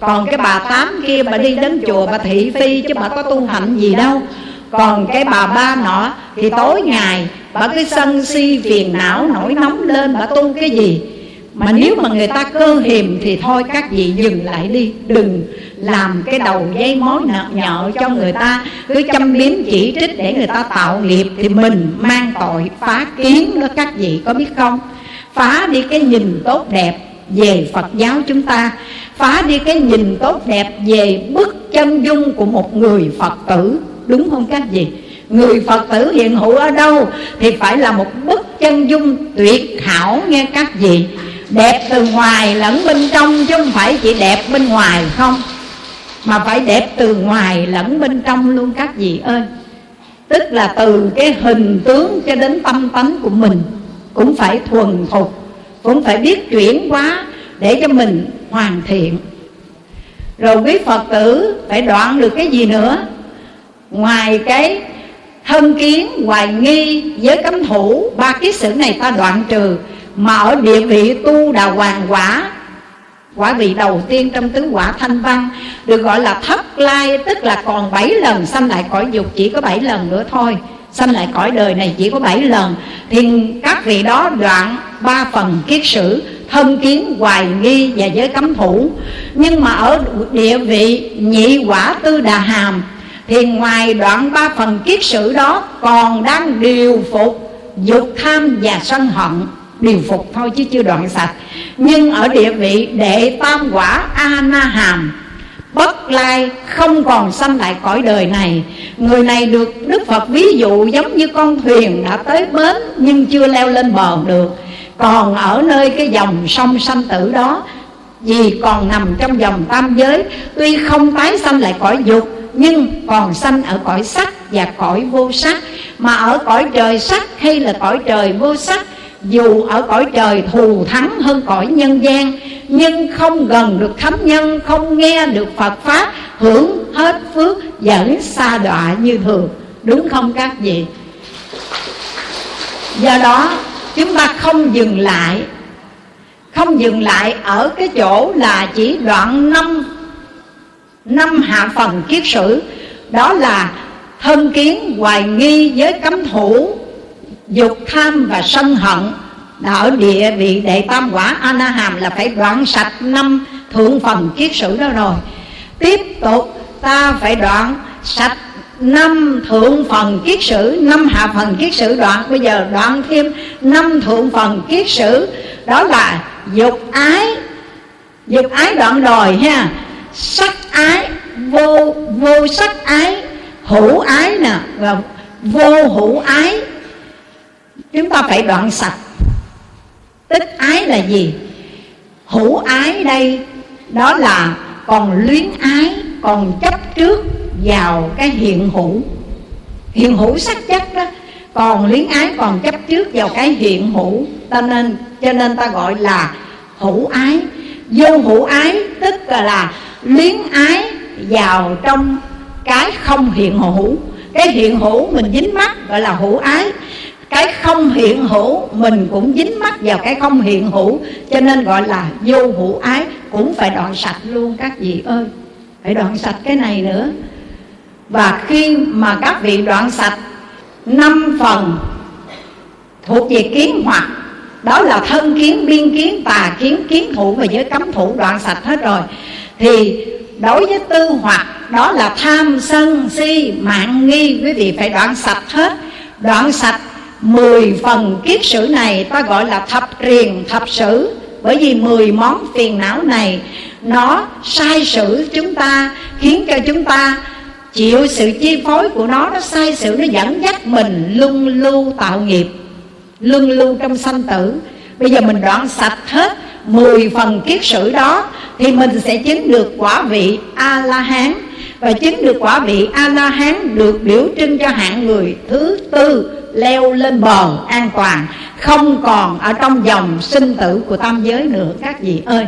Còn cái bà tám kia bà đi đến chùa bà thị phi chứ bà có tu hạnh gì đâu. Còn cái bà ba nọ thì tối ngày bà cứ sân si phiền não nổi nóng lên bà tu cái gì? Mà nếu mà người ta cơ hiềm thì thôi, các vị dừng lại đi. Đừng làm cái đầu dây mối nợ nhợ cho người ta. Cứ châm biếm chỉ trích để người ta tạo nghiệp thì mình mang tội phá kiến đó, các vị có biết không? Phá đi cái nhìn tốt đẹp về Phật giáo chúng ta. Phá đi cái nhìn tốt đẹp về bức chân dung của một người Phật tử. Đúng không các vị? Người Phật tử hiện hữu ở đâu thì phải là một bức chân dung tuyệt hảo, nghe các vị đẹp từ ngoài lẫn bên trong chứ không phải chỉ đẹp bên ngoài không. Mà phải đẹp từ ngoài lẫn bên trong luôn các vị ơi. Tức là từ cái hình tướng cho đến tâm tánh của mình cũng phải thuần phục, cũng phải biết chuyển hóa để cho mình hoàn thiện. Rồi quý phật tử phải đoạn được cái gì nữa? Ngoài cái thân kiến, hoài nghi với cấm thủ, ba kiết sử này ta đoạn trừ mà ở địa vị tu đà hoàng quả quả vị đầu tiên trong tứ quả thanh văn, được gọi là thất lai, tức là còn bảy lần, sanh lại cõi dục chỉ có bảy lần nữa thôi. Sanh lại cõi đời này chỉ có bảy lần. Thì các vị đó đoạn ba phần kiết sử, thân kiến, hoài nghi và giới cấm thủ. Nhưng mà ở địa vị nhị quả tư đà hàm, thì ngoài đoạn ba phần kiết sử đó còn đang điều phục dục tham và sân hận điều phục thôi chứ chưa đoạn sạch. Nhưng ở địa vị đệ tam quả a na hàm bất lai không còn sanh lại cõi đời này. Người này được đức phật ví dụ giống như con thuyền đã tới bến nhưng chưa leo lên bờ được. Còn ở nơi cái dòng sông sanh tử đó, vì còn nằm trong dòng tam giới, tuy không tái sanh lại cõi dục, nhưng còn sanh ở cõi sắc và cõi vô sắc. Mà ở cõi trời sắc hay là cõi trời vô sắc dù ở cõi trời thù thắng hơn cõi nhân gian, nhưng không gần được thánh nhân, không nghe được phật pháp, hưởng hết phước vẫn xa đọa như thường. Đúng không các vị? Do đó, chúng ta không dừng lại, không dừng lại ở cái chỗ là chỉ đoạn năm năm hạ phần kiết sử. Đó là thân kiến hoài nghi với cấm thủ dục tham và sân hận. Ở địa vị đệ tam quả ana na hàm là phải đoạn sạch năm thượng phần kiết sử đó rồi. Tiếp tục, ta phải đoạn sạch năm thượng phần kiết sử, năm hạ phần kiết sử đoạn. Bây giờ đoạn thêm năm thượng phần kiết sử. Đó là dục ái. Dục ái đoạn đòi ha. Sắc ái, vô vô sắc ái, hữu ái nè. Và vô hữu ái chúng ta phải đoạn sạch. Tích ái là gì? Hữu ái đây đó là còn luyến ái còn chấp trước vào cái hiện hữu. Hiện hữu sắc chất đó còn luyến ái còn chấp trước vào cái hiện hữu. Cho nên cho nên ta gọi là hữu ái. Vô hữu ái tức là, là luyến ái vào trong cái không hiện hữu. Cái hiện hữu mình dính mắt gọi là hữu ái cái không hiện hữu, mình cũng dính mắt vào cái không hiện hữu, cho nên gọi là vô hữu ái, cũng phải đoạn sạch luôn các vị ơi. Phải đoạn sạch cái này nữa. Và khi mà các vị đoạn sạch, năm phần thuộc về kiến hoặc, đó là thân kiến, biên kiến, tà kiến kiến thủ và giới cấm thủ, đoạn sạch hết rồi. Thì đối với tư hoặc, đó là tham sân si, mạng nghi, quý vị phải đoạn sạch hết. Đoạn sạch mười phần kiết sử này ta gọi là thập triền thập sử. Bởi vì mười món phiền não này, nó sai sử chúng ta, khiến cho chúng ta chịu sự chi phối của nó nó sai sự nó dẫn dắt mình luân lưu tạo nghiệp, luân lưu trong sanh tử. Bây giờ mình đoạn sạch hết mười phần kiết sử đó, thì mình sẽ chứng được quả vị a la hán và chứng được quả vị a la hán được biểu trưng cho hạng người thứ tư leo lên bờ an toàn, không còn ở trong dòng sinh tử của tam giới nữa. Các vị ơi,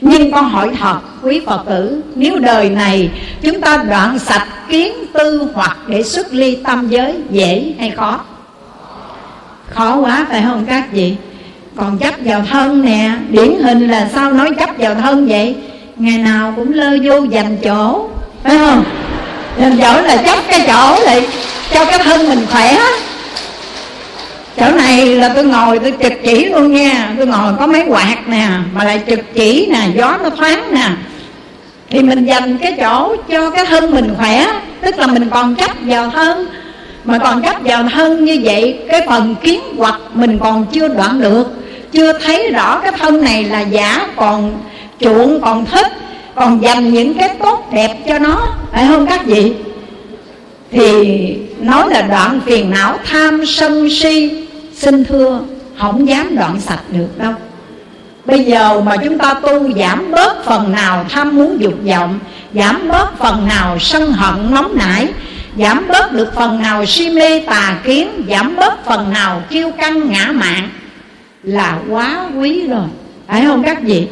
nhưng con hỏi thật, quý Phật tử, Nếu đời này chúng ta đoạn sạch kiến tư hoặc để xuất ly tam giới dễ hay khó? Khó quá, phải không các vị? Còn chấp vào thân nè, Điển hình là sao nói chấp vào thân vậy? Ngày nào cũng lơ vô dành chỗ, Phải không? Dành chỗ là chấp cái chỗ lại Cho cái thân mình khỏe chỗ này là tôi ngồi, tôi trực chỉ luôn nha. Tôi ngồi có mấy quạt nè, mà lại trực chỉ nè, gió nó thoáng nè. Thì mình dành cái chỗ cho cái thân mình khỏe, tức là mình còn chấp vào thân. Mà còn chấp vào thân như vậy, cái phần kiến hoặc mình còn chưa đoạn được. Chưa thấy rõ cái thân này là giả, còn chuộng, còn thích, còn dành những cái tốt đẹp cho nó. Phải không các vị? Thì nói là đoạn phiền não tham sân si xin thưa, không dám đoạn sạch được đâu. Bây giờ mà chúng ta tu giảm bớt phần nào tham muốn dục vọng, Giảm bớt phần nào sân hận nóng nảy, Giảm bớt được phần nào si mê tà kiến, Giảm bớt phần nào kiêu căng ngã mạn Là quá quý rồi. Phải không các vị?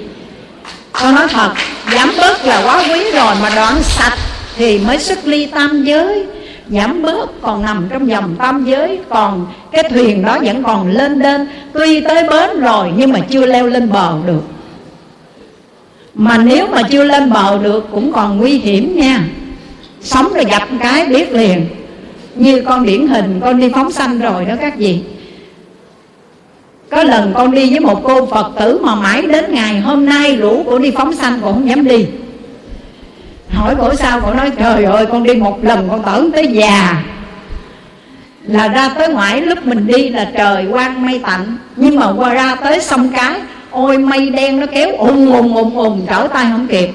Con nói thật, Giảm bớt là quá quý rồi Mà đoạn sạch thì mới xuất ly tam giới giảm bớt còn nằm trong dòng tam giới, còn cái thuyền đó vẫn còn lên lên. Tuy tới bến rồi, nhưng mà chưa leo lên bờ được. Mà nếu mà chưa lên bờ được, cũng còn nguy hiểm nha. Sống rồi gặp cái biết liền. Như con điển hình, con đi phóng sanh rồi đó các vị. Có lần con đi với một cô phật tử mà mãi đến ngày hôm nay rủ của đi phóng sanh cũng không dám đi hỏi cổ sao, cổ nói, trời ơi, con đi một lần, con tưởng tới già. Là ra tới ngoại, lúc mình đi là trời quang mây tạnh. Nhưng mà qua ra tới sông cái, ôi, mây đen nó kéo ùn ùn ùn ùn trở tay không kịp.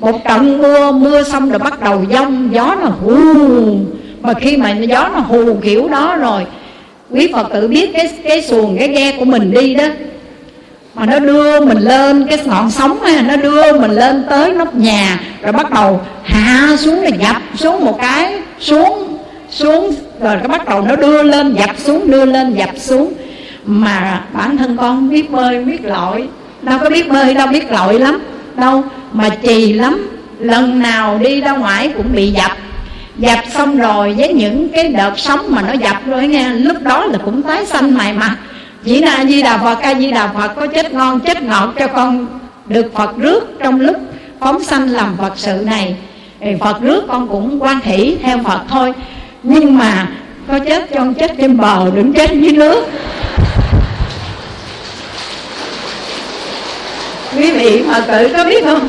Một trận mưa mưa xong rồi bắt đầu giông gió nó hù. Mà khi mà gió nó hù kiểu đó rồi, quý phật tử biết cái cái xuồng, cái ghe của mình đi đó mà nó đưa mình lên cái ngọn sóng á nó đưa mình lên tới nóc nhà. Rồi bắt đầu hạ xuống là dập xuống một cái, xuống xuống. Rồi cái bắt đầu nó đưa lên, dập xuống, đưa lên, dập xuống. Mà bản thân con biết bơi biết lội. Đâu có biết bơi, đâu biết lội lắm. Đâu mà chì lắm. Lần nào đi ra ngoài cũng bị dập. Dập xong rồi với những cái đợt sóng mà nó dập rồi nghe, lúc đó là cũng tái xanh mày mà chỉ na di đà phật, a di đà phật có chết ngon, chết ngọt cho con được phật rước trong lúc phóng sanh làm phật sự này. Thì phật rước con cũng quan hỷ theo phật thôi. Nhưng mà có chết cho con chết trên bờ, đừng chết dưới nước. Quý vị mà tự có biết không?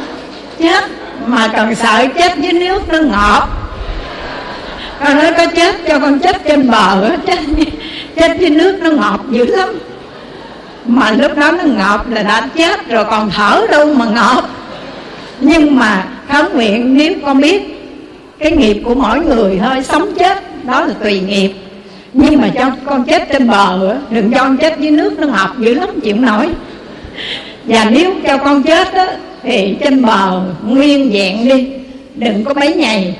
Chết mà cần sợ chết dưới nước nó ngọt con nói có chết cho con chết trên bờ chết chết dưới nước nó ngọt dữ lắm. Mà lúc đó nó ngọt là đã chết rồi, còn thở đâu mà ngọt. Nhưng mà khấn nguyện nếu con biết cái nghiệp của mỗi người thôi sống chết, đó là tùy nghiệp. Nhưng mà cho con chết trên bờ đừng cho con chết dưới nước nó ngọt dữ lắm, chịu nổi. Và nếu cho con chết đó thì trên bờ nguyên vẹn đi, đừng có mấy ngày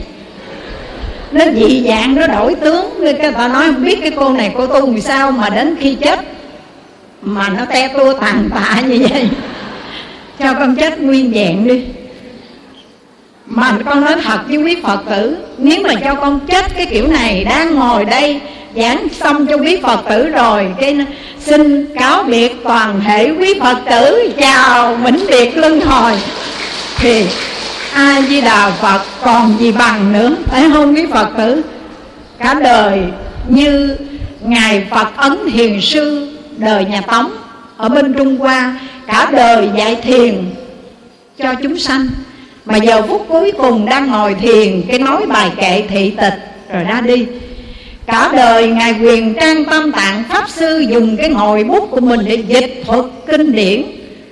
nó dị dạng, nó đổi tướng. Người ta nói, không biết cái cô này cô tu vì sao mà đến khi chết mà nó te tua tàn tạ như vậy? Cho con chết nguyên vẹn đi. Mà con nói thật với quý phật tử, nếu mà cho con chết cái kiểu này đang ngồi đây, giảng xong cho quý phật tử rồi, cái xin cáo biệt toàn thể quý phật tử, chào vĩnh biệt luân hồi. Thì a di đà phật, còn gì bằng nữa? Phải không quý phật tử? Cả đời như ngài phật ấn thiền sư, đời nhà tống, ở bên trung hoa, cả đời dạy thiền cho chúng sanh. Mà giờ phút cuối cùng đang ngồi thiền, cái nói bài kệ thị tịch, rồi ra đi. Cả đời ngài quyền trang tâm tạng pháp sư dùng cái ngồi bút của mình để dịch thuật kinh điển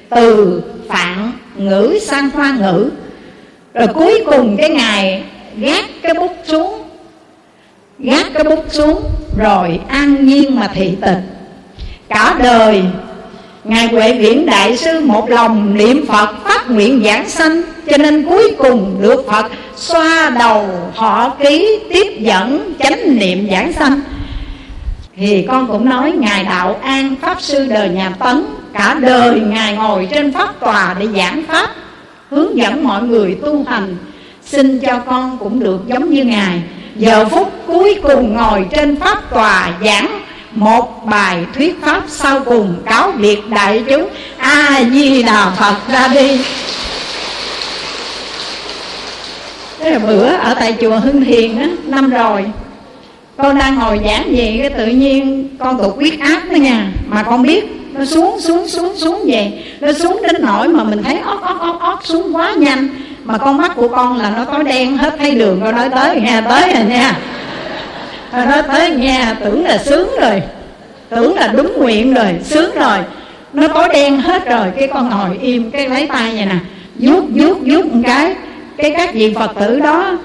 từ phạn ngữ sang hoa ngữ rồi cuối cùng cái ngài gác cái bút xuống. Gác cái bút xuống, rồi an nhiên mà thị tịch. Cả đời, Ngài Huệ Viễn Đại Sư một lòng niệm Phật phát nguyện giảng sanh, Cho nên cuối cùng được Phật xoa đầu họ ký tiếp dẫn chánh niệm giảng sanh. Thì con cũng nói Ngài Đạo An Pháp Sư đời nhà Tấn, Cả đời Ngài ngồi trên Pháp tòa để giảng Pháp. Hướng dẫn mọi người tu hành. Xin cho con cũng được giống như Ngài. Giờ phút cuối cùng ngồi trên Pháp tòa giảng một bài thuyết pháp sau cùng cáo biệt đại chúng. A di đà phật ra đi. Thế là bữa ở tại chùa Hưng Thiền á, năm rồi. Con đang ngồi giảng gì cái tự nhiên con tụt huyết áp đó nha. Mà con biết nó xuống xuống xuống xuống về. Nó xuống đến nỗi mà mình thấy ót ót ót ót xuống quá nhanh. Mà con mắt của con là nó tối đen hết thấy đường Con nói tới nha tới rồi nha. Nó tới nghe tưởng là sướng rồi. Tưởng là đúng nguyện rồi sướng rồi. Nó tối đen hết rồi cái con ngồi im cái lấy tay vậy nè. Vuốt vuốt vuốt một cái. Cái các vị phật tử đó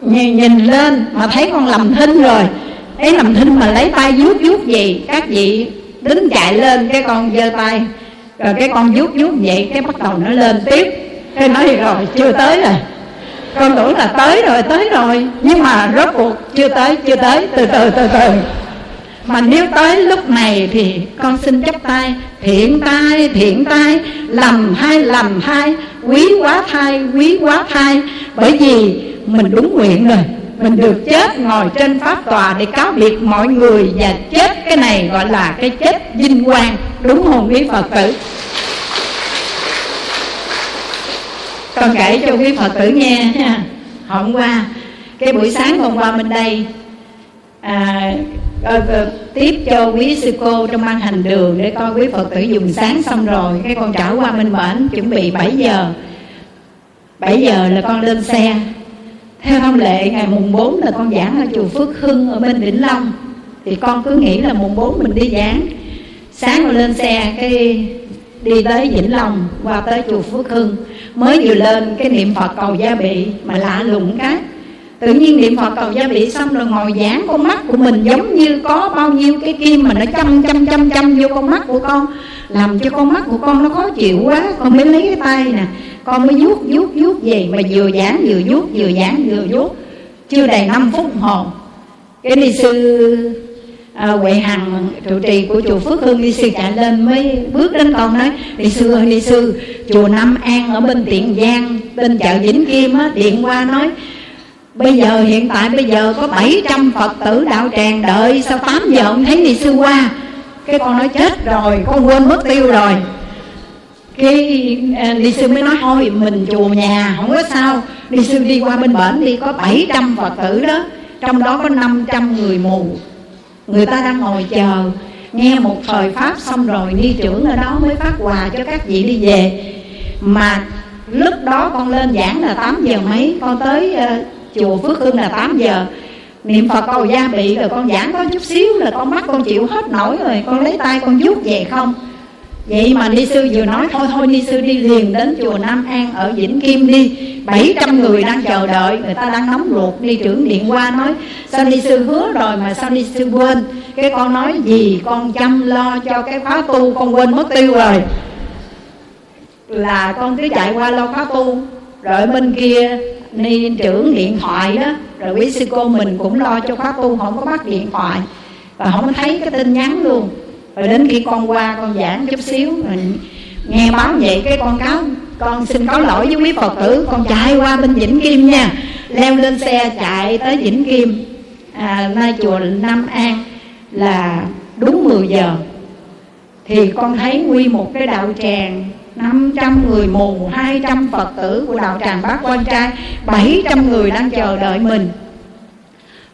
nhìn, nhìn lên mà thấy con lầm thinh rồi. Cái lầm thinh mà lấy tay vuốt vuốt gì các vị đứng chạy lên, cái con giơ tay. Rồi cái con vuốt vuốt vậy, cái bắt đầu nó lên tiếp. Cái nói, rồi, chưa tới rồi. Con tưởng là tới rồi tới rồi. Nhưng mà rốt cuộc chưa tới chưa tới. Từ từ từ từ. Mà nếu tới lúc này thì con xin chấp tay. Thiện tay thiện tay lầm hai lầm hai. Quý quá thai quý quá thai bởi vì mình đúng nguyện rồi mình được chết ngồi trên pháp tòa để cáo biệt mọi người và chết cái này gọi là cái chết vinh quang. Đúng hồn quý phật tử? Con kể cho quý phật tử nghe ha. Hôm qua cái buổi sáng hôm qua bên đây à, à, tiếp cho quý sư cô trong ban hành đường để coi quý phật tử dùng sáng xong rồi. Cái con trở qua bên bển chuẩn bị 7 giờ. 7 giờ là con lên xe theo thông lệ, ngày mùng 4 là con giảng ở chùa Phước Hưng ở bên Vĩnh Long. Thì con cứ nghĩ là mùng 4 mình đi giảng. Sáng rồi lên xe, cái đi tới Vĩnh Long, qua tới chùa Phước Hưng, mới vừa lên, cái niệm Phật cầu gia bị mà lạ lùng cái. Tự nhiên niệm phật cầu gia bị xong rồi ngồi giảng, con mắt của mình giống như có bao nhiêu cái kim mà nó chăm chăm chăm chăm vô con mắt của con. Làm cho con mắt của con nó khó chịu quá. Con mới lấy cái tay nè con mới vuốt vuốt vuốt về mà vừa giảng vừa vuốt vừa giảng vừa vuốt. Chưa đầy 5 phút hồn. Cái ni sư à, Huệ Hằng trụ trì của chùa Phước Hưng đi sư chạy lên mới bước đến con nói đi sư ơi đi sư chùa Nam An ở bên Tiện Giang bên chợ Vĩnh Kim á điện qua nói Bây giờ hiện tại bây giờ có 700 Phật tử đạo tràng đợi Sau 8 giờ ông thấy ni sư qua? Cái con nói chết rồi Con quên mất tiêu rồi. Cái à, đi sư mới nói thôi Mình chùa nhà không có sao. Đi sư đi qua bên bển đi Có 700 Phật tử đó. Trong đó có 500 người mù. Người ta đang ngồi chờ. Nghe một thời Pháp xong rồi Ni trưởng ở đó mới phát quà cho các vị đi về. Mà lúc đó con lên giảng là 8 giờ mấy Con tới uh, chùa Phước Hưng là 8 giờ. Niệm Phật cầu gia bị rồi con giảng có chút xíu là con mắt con chịu hết nổi rồi. Con lấy tay con vuốt về không? Vậy mà Ni Sư vừa nói, thôi thôi, Ni Sư đi liền đến chùa Nam An ở Vĩnh Kim đi. 700 người đang chờ đợi, Người ta đang nóng ruột. Ni trưởng điện qua nói, Sao Ni Sư hứa rồi mà sao Ni Sư quên? Cái con nói gì, con chăm lo cho cái khóa tu, Con quên mất tiêu rồi. Là con cứ chạy qua lo khóa tu. Rồi bên kia, ni trưởng điện thoại đó, rồi quý sư cô mình cũng lo cho khóa tu, không có bắt điện thoại. Và không thấy cái tin nhắn luôn rồi đến khi con qua con giảng chút xíu rồi nghe báo vậy cái con cáo con xin có lỗi với quý phật tử con chạy qua bên vĩnh kim nha. Leo lên xe chạy tới vĩnh kim. À, nơi chùa nam an là đúng 10 giờ. Thì con thấy nguyên một cái đạo tràng 500 người mù 200 Phật tử của đạo tràng Bác Quan Trai 700 người đang chờ đợi mình.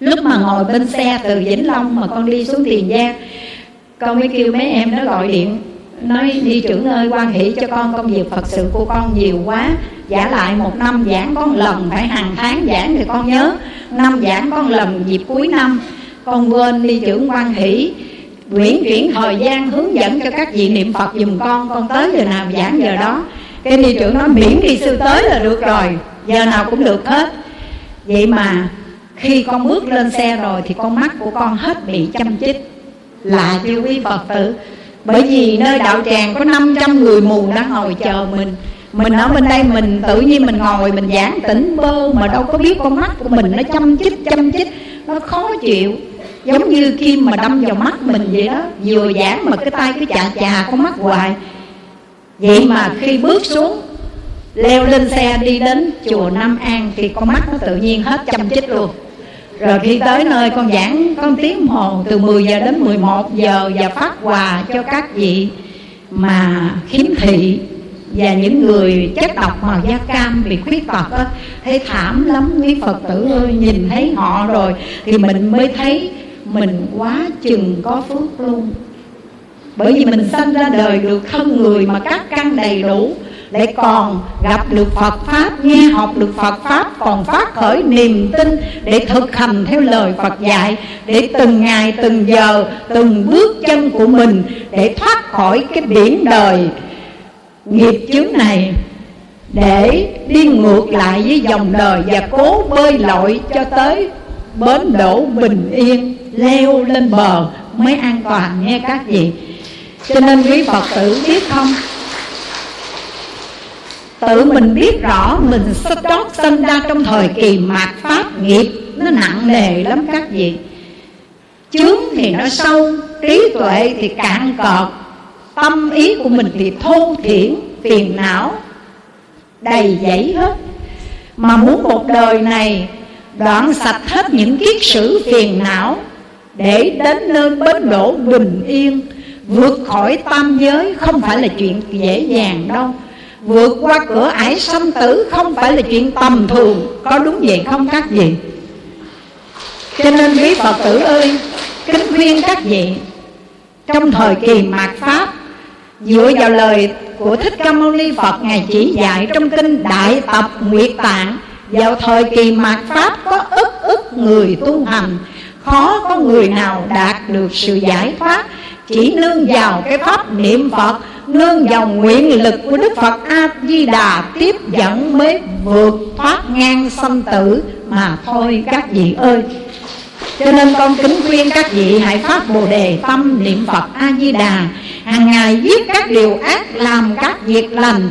Lúc mà ngồi bên xe từ Vĩnh Long mà con đi xuống Tiền Giang con mới kêu mấy em nó gọi điện, Nói, đi trưởng ơi, quan hỷ cho con công việc Phật sự của con nhiều quá. Giả lại một năm giảng con lần Phải hàng tháng giảng thì con nhớ. Năm giảng con lần dịp cuối năm, Con quên đi trưởng quan hỷ. Nguyễn chuyển thời gian hướng dẫn cho các vị niệm Phật dùm con Con tới giờ nào giảng giờ đó. Cái đi trưởng nói, miễn đi sư tới là được rồi, Giờ nào cũng được hết. Vậy mà khi con bước lên xe rồi Thì con mắt của con hết bị chăm chích. Lạ chưa quý Phật tử. Bởi vì nơi đạo tràng có 500 người mù đang ngồi chờ mình. Mình ở bên đây mình tự nhiên mình ngồi, mình giảng tỉnh bơ mà đâu có biết con mắt của mình nó chăm chích chăm chích, nó khó chịu. Giống như kim mà đâm vào mắt mình vậy đó, vừa giảng mà cái tay cứ chà chà con mắt hoài. Vậy mà khi bước xuống, leo lên xe đi đến chùa Nam An thì con mắt nó tự nhiên hết chăm chích luôn rồi khi tới nơi con giảng con tiếng hồ từ 10 giờ đến 11 giờ và phát quà cho các vị mà khiếm thị và những người chất độc màu da cam bị khuyết tật á thấy thảm lắm quý phật tử ơi nhìn thấy họ rồi thì mình mới thấy mình quá chừng có phước luôn. Bởi vì mình sanh ra đời được thân người mà các căn đầy đủ lại còn gặp được Phật Pháp, Nghe học được Phật Pháp, Còn phát khởi niềm tin Để thực hành theo lời Phật dạy, Để từng ngày, từng giờ, Từng bước chân của mình Để thoát khỏi cái biển đời Nghiệp chướng này, Để đi ngược lại với dòng đời Và cố bơi lội cho tới Bến đổ bình yên, leo lên bờ mới an toàn, nghe các vị. Cho nên quý phật tử biết không? Tự mình biết rõ mình sắp trót sinh ra trong thời kỳ mạt pháp nghiệp, nó nặng nề lắm các vị. Chướng thì nó sâu, trí tuệ thì cạn cọt. Tâm ý của mình thì thô thiển, phiền não, đầy dẫy hết. Mà muốn một đời này, đoạn sạch hết những kiết sử phiền não, để đến nơi bến đỗ bình yên, vượt khỏi tam giới không phải là chuyện dễ dàng đâu. Vượt qua cửa ải sanh tử Không phải là chuyện tầm thường, Có đúng vậy không các vị? Cho nên quý Phật tử ơi, Kính khuyên các vị, Trong thời kỳ mạt Pháp, Dựa vào lời của Thích Ca Mâu Ni Phật Ngài chỉ dạy trong kinh Đại Tập Nguyệt Tạng, Vào thời kỳ mạt Pháp có ức ức người tu hành, Khó có người nào đạt được sự giải thoát, Chỉ nương vào cái pháp niệm Phật Nương dòng nguyện lực của Đức Phật A-di-đà Tiếp dẫn mới vượt thoát ngang sanh tử Mà thôi các vị ơi. Cho nên con kính khuyên các vị hãy phát bồ đề tâm niệm Phật A-di-đà. Hàng ngày giết các điều ác, làm các việc lành,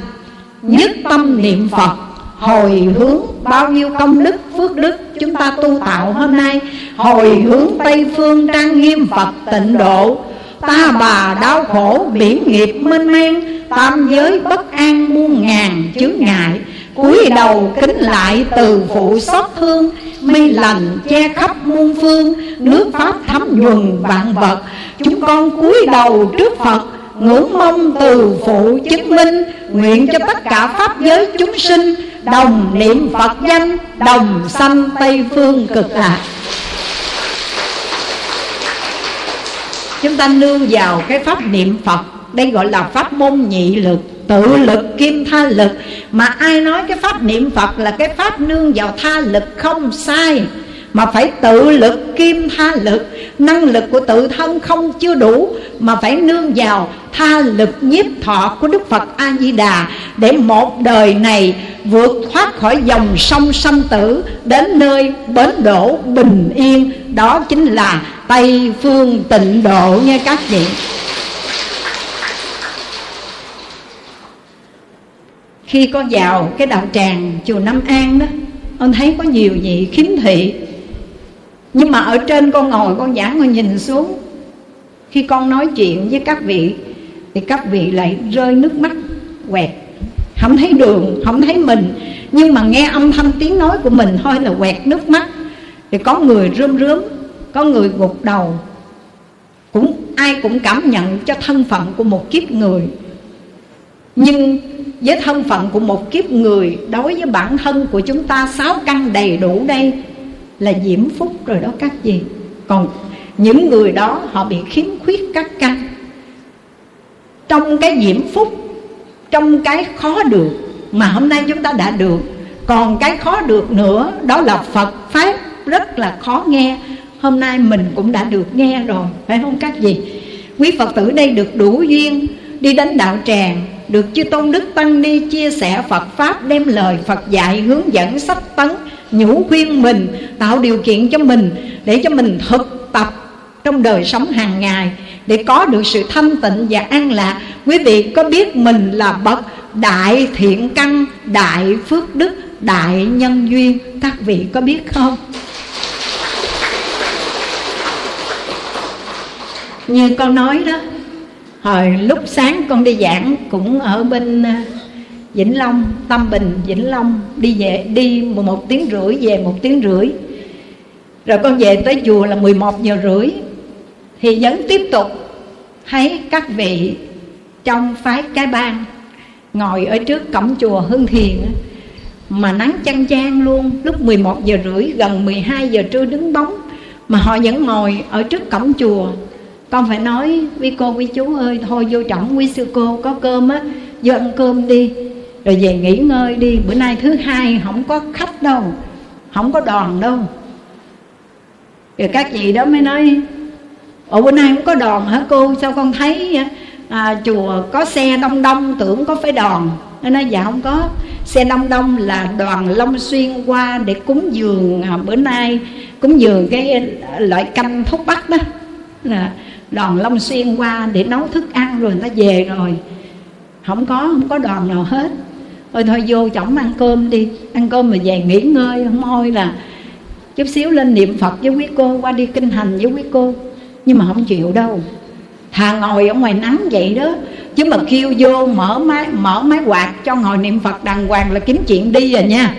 nhất tâm niệm phật. Hồi hướng bao nhiêu công đức, phước đức chúng ta tu tạo hôm nay. Hồi hướng tây phương trang nghiêm phật tịnh độ ta bà đau khổ, biển nghiệp mênh mang, tam giới bất an muôn ngàn chướng ngại. Cúi đầu kính lại từ phụ xót thương, mây lành che khắp muôn phương. Nước pháp thấm nhuần vạn vật, chúng con cúi đầu trước phật, ngưỡng mong từ phụ chứng minh. Nguyện cho tất cả pháp giới chúng sinh đồng niệm phật danh, đồng sanh tây phương cực lạc. Chúng ta nương vào cái pháp niệm phật. Đây gọi là pháp môn nhị lực, tự lực, kim tha lực. Mà ai nói cái pháp niệm phật là cái pháp nương vào tha lực không sai. Mà phải tự lực, kim tha lực. Năng lực của tự thân không chưa đủ, mà phải nương vào tha lực nhiếp thọ của đức phật a di đà. Để một đời này vượt thoát khỏi dòng sông sanh tử đến nơi bến đổ bình yên. Đó chính là tây phương tịnh độ nha các vị. Khi con vào cái đạo tràng chùa Nam An đó con thấy có nhiều vị khiếm thị. Nhưng mà ở trên con ngồi, con giảng con nhìn xuống. Khi con nói chuyện với các vị, thì các vị lại rơi nước mắt quẹt không thấy đường, không thấy mình. Nhưng mà nghe âm thanh tiếng nói của mình thôi là quẹt nước mắt. Thì có người rơm rớm có người gục đầu. Cũng ai cũng cảm nhận cho thân phận của một kiếp người. Nhưng với thân phận của một kiếp người, đối với bản thân của chúng ta, sáu căn đầy đủ đây là diễm phúc rồi đó các gì còn những người đó họ bị khiếm khuyết các căn. Trong cái diễm phúc trong cái khó được mà hôm nay chúng ta đã được, còn cái khó được nữa, đó là phật pháp rất là khó nghe. Hôm nay mình cũng đã được nghe rồi, phải không các gì quý phật tử đây được đủ duyên đi đến đạo tràng, được chư tôn đức tăng ni chia sẻ phật pháp, đem lời phật dạy, hướng dẫn, sách tấn nhủ khuyên mình, tạo điều kiện cho mình để cho mình thực tập trong đời sống hàng ngày để có được sự thanh tịnh và an lạc quý vị có biết mình là bậc đại thiện căn đại phước đức đại nhân duyên? Các vị có biết không? Như con nói đó hồi lúc sáng con đi giảng cũng ở bên à, Vĩnh Long, Tâm Bình, Vĩnh Long Đi về đi một tiếng rưỡi về một tiếng rưỡi. Rồi con về tới chùa là 11 giờ rưỡi. Thì vẫn tiếp tục thấy các vị trong phái cái bang Ngồi ở trước cổng chùa Hưng Thiền Mà nắng chăn chang luôn. Lúc 11 giờ rưỡi, gần 12 giờ trưa đứng bóng, Mà họ vẫn ngồi ở trước cổng chùa. Con phải nói quý cô quý chú ơi, Thôi vô trọng quý sư cô, có cơm á, Vô ăn cơm đi. Rồi về nghỉ ngơi đi. Bữa nay thứ hai, không có khách đâu, không có đoàn đâu. Rồi các chị đó mới nói ủa bữa nay không có đoàn hả cô? Sao con thấy à, chùa có xe đông đông tưởng có phải đoàn nó nói dạ không có. Xe đông đông là đoàn long xuyên qua để cúng dường à, bữa nay cúng dường cái loại canh thuốc bắc đó. Là đoàn long xuyên qua để nấu thức ăn rồi người ta về rồi. Không có không có đoàn nào hết. Thôi thôi vô chổng ăn cơm đi. Ăn cơm mà về nghỉ ngơi không thôi là chút xíu lên niệm phật với quý cô qua đi kinh hành với quý cô nhưng mà không chịu đâu. Thà ngồi ở ngoài nắng vậy đó. Chứ mà kêu vô mở máy mở máy quạt cho ngồi niệm phật đàng hoàng là kiếm chuyện đi rồi nha.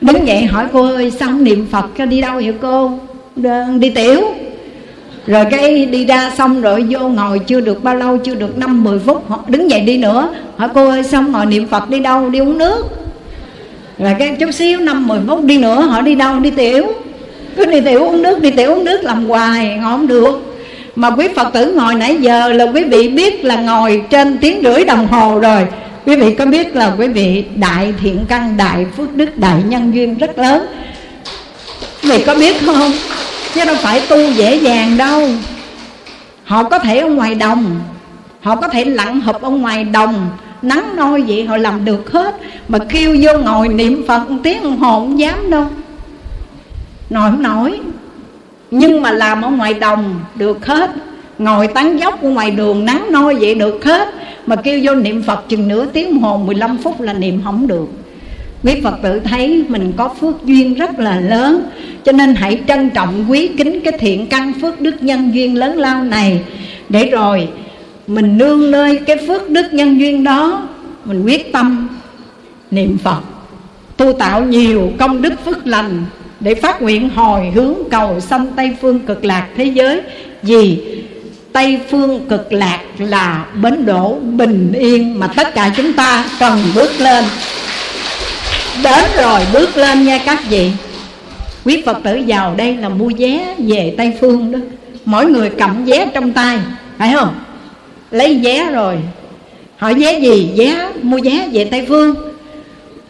Đứng dậy hỏi cô ơi xong niệm phật cho đi đâu vậy cô? Đi tiểu. Rồi cái đi ra xong rồi vô ngồi chưa được bao lâu, chưa được năm, mười phút, họ đứng dậy đi nữa. Hỏi cô ơi xong ngồi niệm phật đi đâu, đi uống nước? Rồi cái chút xíu, năm, mười phút đi nữa, họ đi đâu, đi tiểu cứ đi tiểu uống nước, đi tiểu uống nước làm hoài, ngồi không được. Mà quý phật tử ngồi nãy giờ là quý vị biết là ngồi trên tiếng rưỡi đồng hồ rồi. Quý vị có biết là quý vị đại thiện căn, đại phước đức, đại nhân duyên rất lớn. Quý vị có biết không? Chứ đâu phải tu dễ dàng đâu. Họ có thể ở ngoài đồng. Họ có thể lặn hụp ở ngoài đồng. Nắng nôi vậy họ làm được hết. Mà kêu vô ngồi niệm phật tiếng đồng không dám đâu nổi không nổi nhưng mà làm ở ngoài đồng được hết. Ngồi tán dốc ở ngoài đường nắng nôi vậy được hết. Mà kêu vô niệm phật chừng nửa tiếng hồn hồ 15 phút là niệm không được. Quý phật tử thấy mình có phước duyên rất là lớn. Cho nên hãy trân trọng, quý kính cái thiện căn phước đức nhân duyên lớn lao này. Để rồi mình nương nơi cái phước đức nhân duyên đó, mình quyết tâm niệm phật. Tu tạo nhiều công đức phước lành để phát nguyện hồi hướng cầu sanh tây phương cực lạc thế giới. Vì tây phương cực lạc là bến đỗ bình yên mà tất cả chúng ta cần bước lên. Đến rồi bước lên nha các vị. Quý phật tử vào đây là mua vé về tây phương đó. Mỗi người cầm vé trong tay, phải không? Lấy vé rồi. Hỏi vé gì? Vé, mua vé về tây phương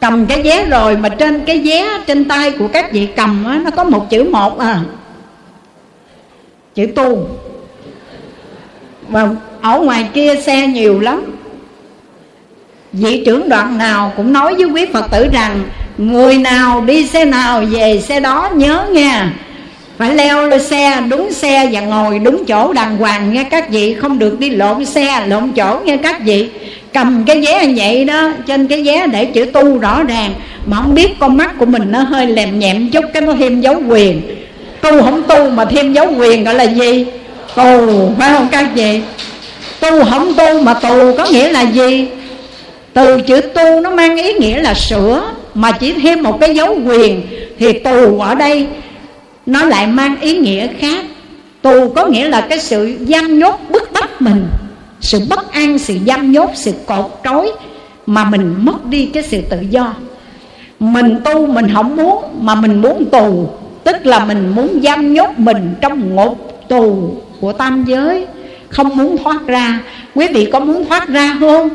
cầm cái vé rồi mà trên cái vé trên tay của các vị cầm á, nó có một chữ một à. Chữ tu. Và ở ngoài kia xe nhiều lắm. Vị trưởng đoạn nào cũng nói với quý phật tử rằng người nào đi xe nào về xe đó nhớ nha phải leo lên xe đúng xe và ngồi đúng chỗ đàng hoàng nghe các vị không được đi lộn xe lộn chỗ nghe các vị cầm cái vé vậy đó, trên cái vé để chữ tu rõ ràng, mà không biết con mắt của mình nó hơi lèm nhẹm chút, cái nó thêm dấu quyền. Tu không tu mà thêm dấu quyền gọi là gì? Tù, phải không các vị? Tu không tu mà tù có nghĩa là gì? Từ chữ tu nó mang ý nghĩa là sửa, mà chỉ thêm một cái dấu quyền thì tù ở đây nó lại mang ý nghĩa khác. Tù có nghĩa là cái sự giam nhốt bức bách mình sự bất an, sự giam nhốt, sự cột trói mà mình mất đi cái sự tự do. Mình tu mình không muốn mà mình muốn tù. Tức là mình muốn giam nhốt mình trong ngục tù của tam giới. Không muốn thoát ra. Quý vị có muốn thoát ra không?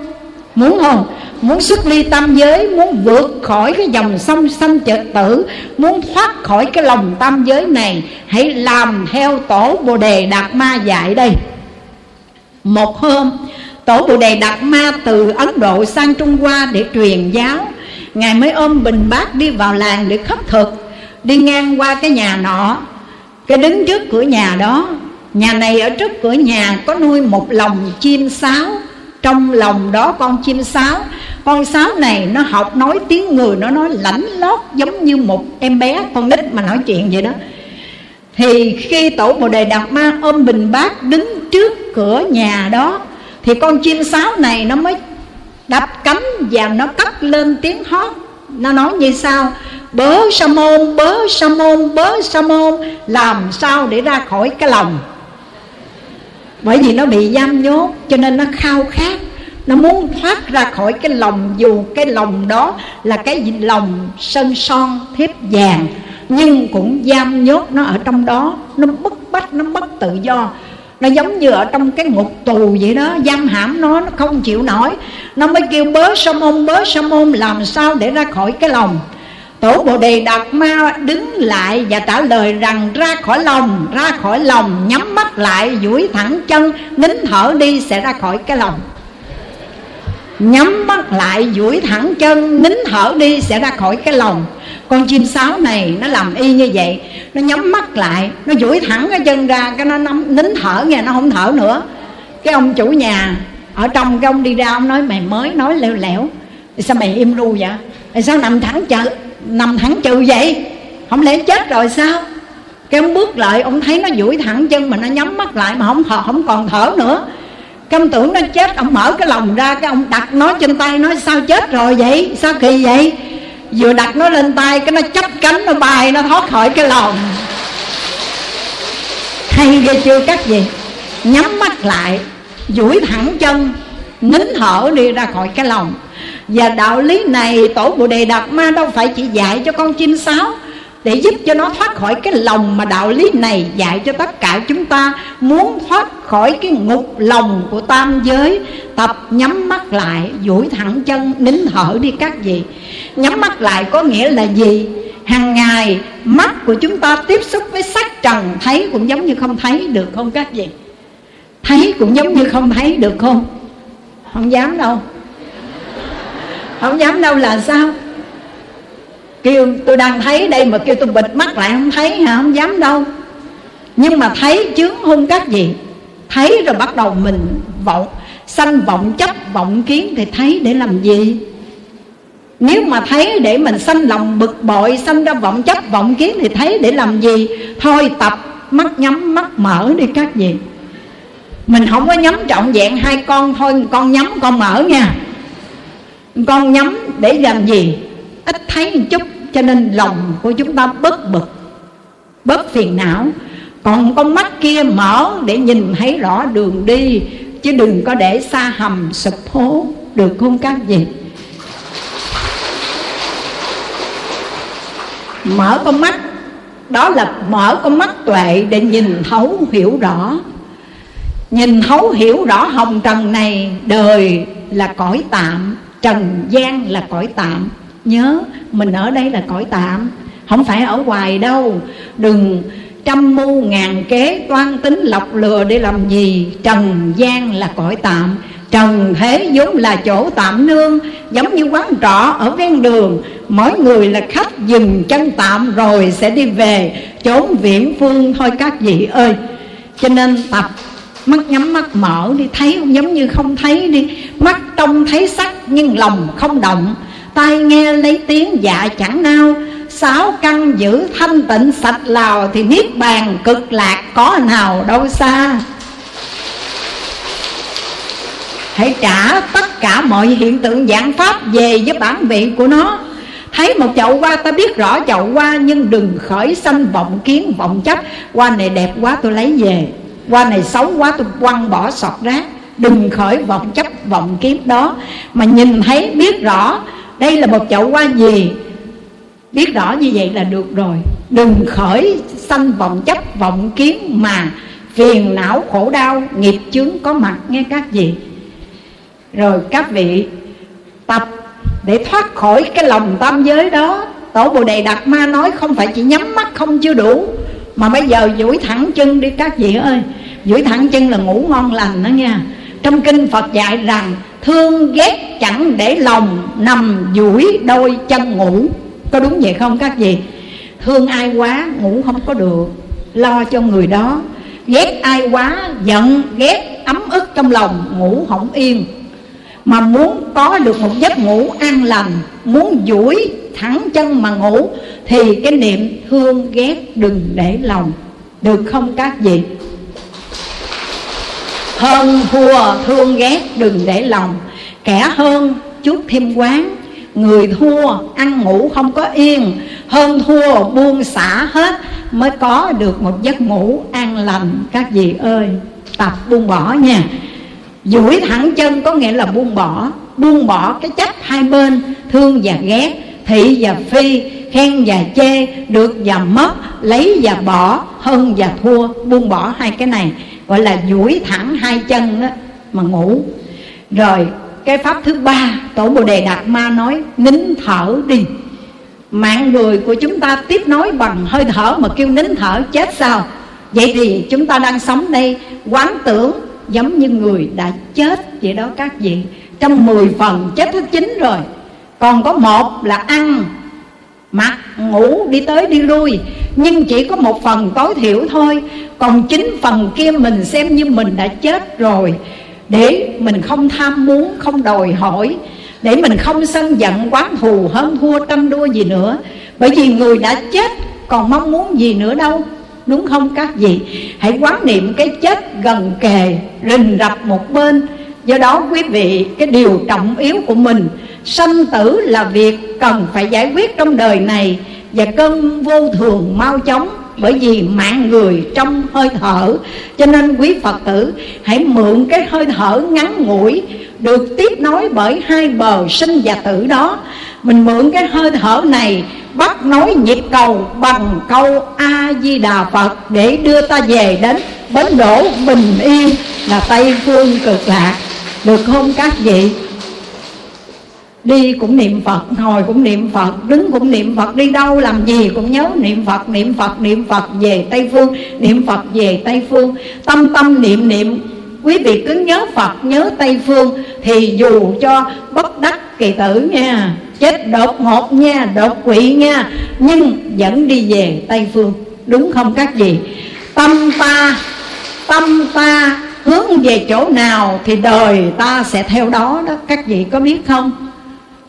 Muốn không? Muốn xuất ly tam giới, muốn vượt khỏi cái dòng sông sanh chợ tử, muốn thoát khỏi cái lòng tam giới này. Hãy làm theo tổ bồ đề đạt ma dạy đây một hôm, tổ bồ đề đạt ma từ ấn độ sang trung hoa để truyền giáo. Ngài mới ôm bình bát đi vào làng để khất thực, đi ngang qua cái nhà nọ. Cái đứng trước cửa nhà đó, nhà này ở trước cửa nhà có nuôi một lồng chim sáo. Trong lòng đó con chim sáo, con sáo này nó học nói tiếng người, nó nói lãnh lót giống như một em bé. Con nít mà nói chuyện vậy đó thì khi tổ bồ đề đạt ma ôm bình bát đứng trước cửa nhà đó, thì con chim sáo này nó mới đập cánh và nó cất lên tiếng hót nó nói như sao bớ sa môn, bớ sa môn, bớ sa môn, làm sao để ra khỏi cái lòng? Bởi vì nó bị giam nhốt, cho nên nó khao khát. Nó muốn thoát ra khỏi cái lòng, dù cái lòng đó là cái lòng sơn son thiếp vàng nhưng cũng giam nhốt nó ở trong đó. Nó bức bách, nó bất tự do. Nó giống như ở trong cái ngục tù vậy đó. Giam hãm nó nó không chịu nổi. Nó mới kêu bớ sa môn, bớ sa môn làm sao để ra khỏi cái lòng. Tổ bồ đề đạt ma đứng lại và trả lời rằng, ra khỏi lòng, ra khỏi lòng, nhắm mắt lại, duỗi thẳng chân, nín thở đi sẽ ra khỏi cái lòng. Nhắm mắt lại, duỗi thẳng chân, nín thở đi sẽ ra khỏi cái lòng con chim sáo này nó làm y như vậy nó nhắm mắt lại nó duỗi thẳng cái chân ra cái nó nắm, nín thở nghe nó không thở nữa. Cái ông chủ nhà ở trong cái ông đi ra ông nói mày mới nói leo lẻo sao mày im ru vậy? Sao nằm thẳng chợ nằm thẳng trừ vậy? Không lẽ chết rồi sao? Cái ông bước lại ông thấy nó duỗi thẳng chân mà nó nhắm mắt lại mà không thở không còn thở nữa. Cái ông tưởng nó chết ông mở cái lòng ra cái ông đặt nó trên tay nói sao chết rồi vậy? Sao kỳ vậy? Vừa đặt nó lên tay, cái nó chấp cánh, nó bay, nó thoát khỏi cái lòng. Hay ghê chưa các gì nhắm mắt lại, duỗi thẳng chân, nín thở đi ra khỏi cái lòng. Và đạo lý này tổ bồ đề đạt ma đâu phải chỉ dạy cho con chim sáo để giúp cho nó thoát khỏi cái lòng mà đạo lý này dạy cho tất cả chúng ta. Muốn thoát khỏi cái ngục lòng của tam giới, tập nhắm mắt lại, duỗi thẳng chân, nín thở đi các vị. Nhắm mắt lại có nghĩa là gì? Hàng ngày, mắt của chúng ta tiếp xúc với sắc trần, thấy cũng giống như không thấy được không các vị? Thấy cũng giống như không thấy được không? Không dám đâu. Không dám đâu là sao? Kêu, tôi đang thấy đây mà kêu tôi bịt mắt lại, không thấy hả? Không dám đâu. Nhưng mà thấy chướng hung các gì thấy rồi bắt đầu mình vọng, sanh vọng, chấp vọng kiến thì thấy để làm gì? Nếu mà thấy để mình sanh lòng bực bội, sanh ra vọng, chấp vọng kiến thì thấy để làm gì? Thôi tập, mắt nhắm, mắt mở đi các gì mình không có nhắm trọn vẹn hai con thôi, con nhắm, con mở nha. Con nhắm để làm gì? Ít thấy một chút, cho nên lòng của chúng ta bớt bực, bớt phiền não. Còn con mắt kia mở để nhìn thấy rõ đường đi, chứ đừng có để xa hầm, sụp hố. Được không các vị? Mở con mắt, đó là mở con mắt tuệ để nhìn thấu, hiểu rõ. Nhìn thấu, hiểu rõ hồng trần này, đời là cõi tạm, trần gian là cõi tạm nhớ, mình ở đây là cõi tạm. Không phải ở hoài đâu. Đừng trăm mưu ngàn kế toan tính lọc lừa để làm gì. Trần gian là cõi tạm. Trần thế vốn là chỗ tạm nương. Giống như quán trọ ở ven đường. Mỗi người là khách dừng chân tạm rồi sẽ đi về. Chốn viễn phương thôi các vị ơi. Cho nên tập, mắt nhắm mắt mở đi. Thấy không? Giống như không thấy đi. Mắt trông thấy sắc nhưng lòng không động tai nghe lấy tiếng dạ chẳng nao. Sáu căn giữ thanh tịnh sạch lào thì niết bàn cực lạc có nào đâu xa. Hãy trả tất cả mọi hiện tượng dạng pháp về với bản vị của nó. Thấy một chậu hoa, ta biết rõ chậu hoa, nhưng đừng khởi sanh vọng kiến, vọng chấp. Hoa này đẹp quá, tôi lấy về. Hoa này xấu quá, tôi quăng bỏ sọt rác. Đừng khởi vọng chấp, vọng kiến đó. Mà nhìn thấy, biết rõ đây là một chậu hoa gì? Biết rõ như vậy là được rồi. Đừng khởi sanh vọng chấp, vọng kiến mà phiền não khổ đau, nghiệp chướng có mặt, nghe các vị. Rồi các vị tập để thoát khỏi cái lòng tam giới đó. Tổ bồ đề đạt ma nói không phải chỉ nhắm mắt không chưa đủ, mà bây giờ duỗi thẳng chân đi các vị ơi. Duỗi thẳng chân là ngủ ngon lành đó nha. Trong kinh phật dạy rằng thương ghét chẳng để lòng nằm duỗi đôi chân ngủ. Có đúng vậy không các vị? Thương ai quá, ngủ không có được. Lo cho người đó. Ghét ai quá, giận, ghét, ấm ức trong lòng, ngủ không yên. Mà muốn có được một giấc ngủ an lành, muốn duỗi thẳng chân mà ngủ, thì cái niệm thương ghét đừng để lòng. Được không các vị? Hơn thua, thương ghét, đừng để lòng. Kẻ hơn chút thêm quán. Người thua, ăn ngủ không có yên. Hơn thua, buông xả hết, mới có được một giấc ngủ an lành. Các vị ơi, tập buông bỏ nha. Duỗi thẳng chân có nghĩa là buông bỏ. Buông bỏ cái chấp hai bên, thương và ghét, thị và phi, khen và chê, được và mất, lấy và bỏ, hơn và thua. Buông bỏ hai cái này gọi là duỗi thẳng hai chân đó mà ngủ. Rồi cái pháp thứ ba, tổ bồ đề đạt ma nói, nín thở đi. Mạng người của chúng ta tiếp nối bằng hơi thở mà kêu nín thở, chết sao? Vậy thì chúng ta đang sống đây, quán tưởng giống như người đã chết vậy đó các vị. Trong 10 phần chết thứ chín rồi, còn có một là ăn mặc, ngủ, đi tới đi lui. Nhưng chỉ có một phần tối thiểu thôi. Còn chín phần kia mình xem như mình đã chết rồi. Để mình không tham muốn, không đòi hỏi. Để mình không sân giận, quán thù hơn thua tâm đua gì nữa. Bởi vì người đã chết, còn mong muốn gì nữa đâu. Đúng không các vị? Hãy quán niệm cái chết gần kề, rình rập một bên. Do đó quý vị, cái điều trọng yếu của mình sanh tử là việc cần phải giải quyết trong đời này và cơn vô thường mau chóng, bởi vì mạng người trong hơi thở. Cho nên quý phật tử, hãy mượn cái hơi thở ngắn ngủi được tiếp nối bởi hai bờ sinh và tử đó. Mình mượn cái hơi thở này bắt nối nhịp cầu bằng câu a di đà phật để đưa ta về đến bến đỗ bình yên là tây phương cực lạc. Được không các vị? Đi cũng niệm phật, ngồi cũng niệm phật, đứng cũng niệm phật, đi đâu làm gì cũng nhớ niệm phật niệm phật niệm phật về tây phương, niệm phật về tây phương. Tâm tâm niệm niệm, quý vị cứ nhớ phật, nhớ tây phương thì dù cho bất đắc kỳ tử nha, chết đột ngột nha, đột quỵ nha, nhưng vẫn đi về tây phương, đúng không các vị? Tâm ta tâm ta hướng về chỗ nào thì đời ta sẽ theo đó đó, các vị có biết không?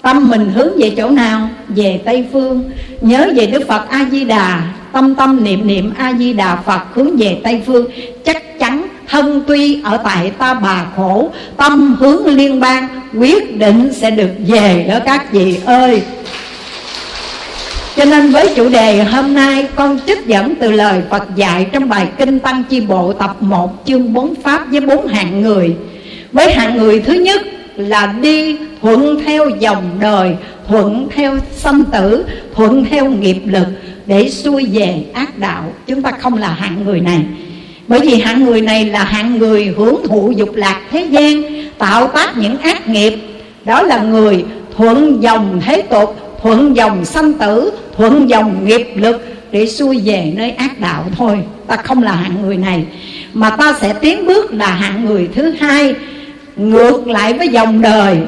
Tâm mình hướng về chỗ nào? Về tây phương. Nhớ về đức phật a di đà tâm tâm niệm niệm a di đà phật hướng về tây phương. Chắc chắn thân tuy ở tại ta bà khổ, tâm hướng liên bang, quyết định sẽ được về đó các vị ơi. Cho nên với chủ đề hôm nay, con trích dẫn từ lời Phật dạy trong bài Kinh Tăng Chi Bộ tập 1 chương 4 Pháp với bốn hạng người. Với hạng người thứ nhất là đi thuận theo dòng đời, thuận theo sanh tử, thuận theo nghiệp lực để xuôi về ác đạo. Chúng ta không là hạng người này. Bởi vì hạng người này là hạng người hưởng thụ dục lạc thế gian, tạo tác những ác nghiệp. Đó là người thuận dòng thế tục, thuận dòng sanh tử, thuận dòng nghiệp lực để xuôi về nơi ác đạo thôi ta không là hạng người này mà ta sẽ tiến bước là hạng người thứ hai ngược lại với dòng đời,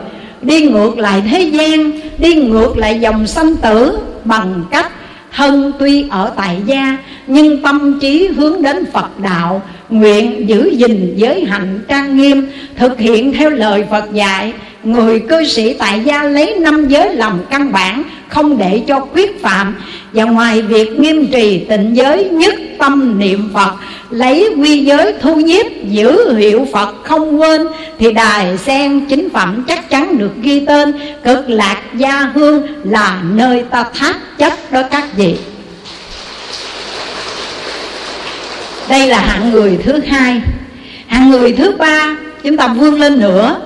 đi ngược lại thế gian, đi ngược lại dòng sanh tử bằng cách thân tuy ở tại gia, nhưng tâm trí hướng đến phật đạo, nguyện giữ gìn giới hạnh trang nghiêm, thực hiện theo lời phật dạy người cư sĩ tại gia lấy năm giới làm căn bản, không để cho quyết phạm. Và ngoài việc nghiêm trì tịnh giới nhất tâm niệm phật, lấy quy giới thu nhiếp, giữ hiệu phật không quên, thì đài sen chính phẩm chắc chắn được ghi tên. Cực lạc gia hương là nơi ta thác chất đó các vị. Đây là hạng người thứ hai. Hạng người thứ ba, chúng ta vươn lên nữa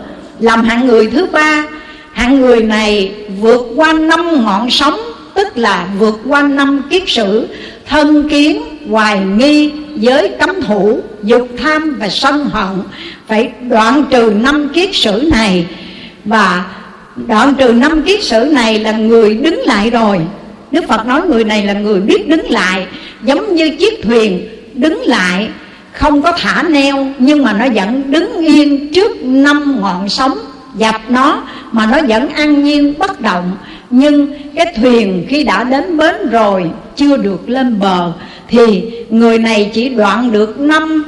làm hạng người thứ ba. Hạng người này vượt qua năm ngọn sóng, tức là vượt qua năm kiết sử, thân kiến, hoài nghi, giới cấm thủ, dục tham và sân hận. Phải đoạn trừ năm kiết sử này. Và đoạn trừ năm kiết sử này là người đứng lại rồi. Đức phật nói người này là người biết đứng lại, giống như chiếc thuyền đứng lại không có thả neo, nhưng mà nó vẫn đứng yên trước năm ngọn sóng dập nó mà nó vẫn an nhiên, bất động. Nhưng cái thuyền khi đã đến bến rồi, chưa được lên bờ, thì người này chỉ đoạn được năm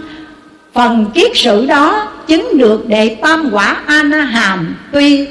phần kiết sử đó, chứng được đệ tam quả ana hàm. Tuy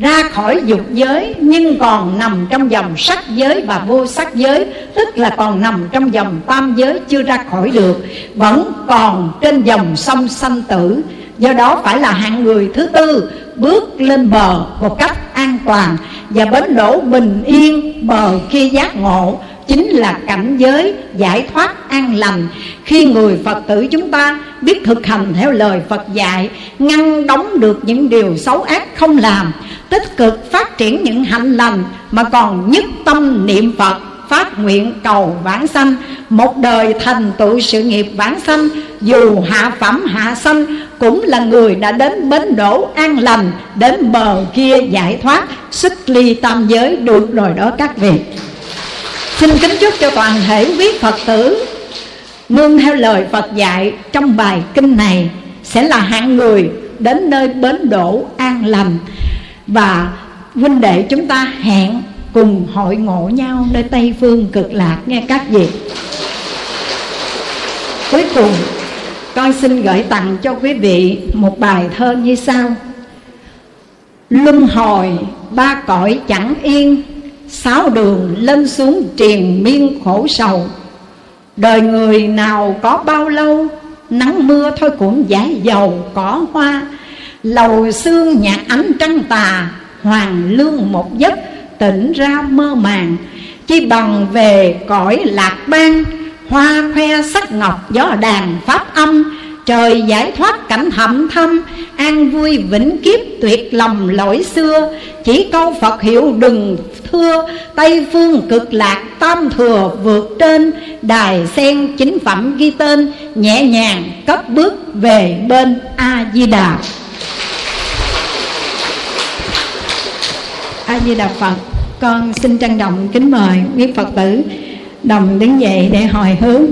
ra khỏi dục giới, nhưng còn nằm trong dòng sắc giới và vô sắc giới, tức là còn nằm trong dòng tam giới chưa ra khỏi được, vẫn còn trên dòng sông sanh tử. Do đó phải là hạng người thứ tư, bước lên bờ một cách an toàn và bến đổ bình yên bờ kia giác ngộ chính là cảnh giới giải thoát an lành. Khi người phật tử chúng ta biết thực hành theo lời phật dạy, ngăn đóng được những điều xấu ác không làm, tích cực phát triển những hạnh lành mà còn nhất tâm niệm phật, phát nguyện cầu vãng sanh, một đời thành tựu sự nghiệp vãng sanh, dù hạ phẩm hạ sanh, cũng là người đã đến bến đỗ an lành, đến bờ kia giải thoát xuất ly tam giới được rồi đó các vị xin kính chúc cho toàn thể quý phật tử nương theo lời phật dạy trong bài kinh này sẽ là hạng người đến nơi bến đỗ an lành. Và huynh đệ chúng ta hẹn cùng hội ngộ nhau nơi tây phương, cực lạc, nghe các vị. Cuối cùng, con xin gửi tặng cho quý vị một bài thơ như sau. Luân hồi ba cõi chẳng yên sáu đường lên xuống triền miên khổ sầu. Đời người nào có bao lâu, nắng mưa thôi cũng giải dầu, cỏ hoa. Lầu xương nhạc ánh trăng tà, hoàng lương một giấc, tỉnh ra mơ màng. Chi bằng về cõi lạc ban Hoa khoe sắc ngọc, gió đàn pháp âm Trời giải thoát cảnh thầm thâm An vui vĩnh kiếp tuyệt lòng lỗi xưa. Chỉ câu Phật hiệu đừng thưa, Tây phương cực lạc tam thừa vượt trên. Đài sen chính phẩm ghi tên, Nhẹ nhàng cất bước về bên A-di-đà. A-di-đà Phật, Con xin trân trọng kính mời quý Phật tử Đồng đứng dậy để hồi hướng.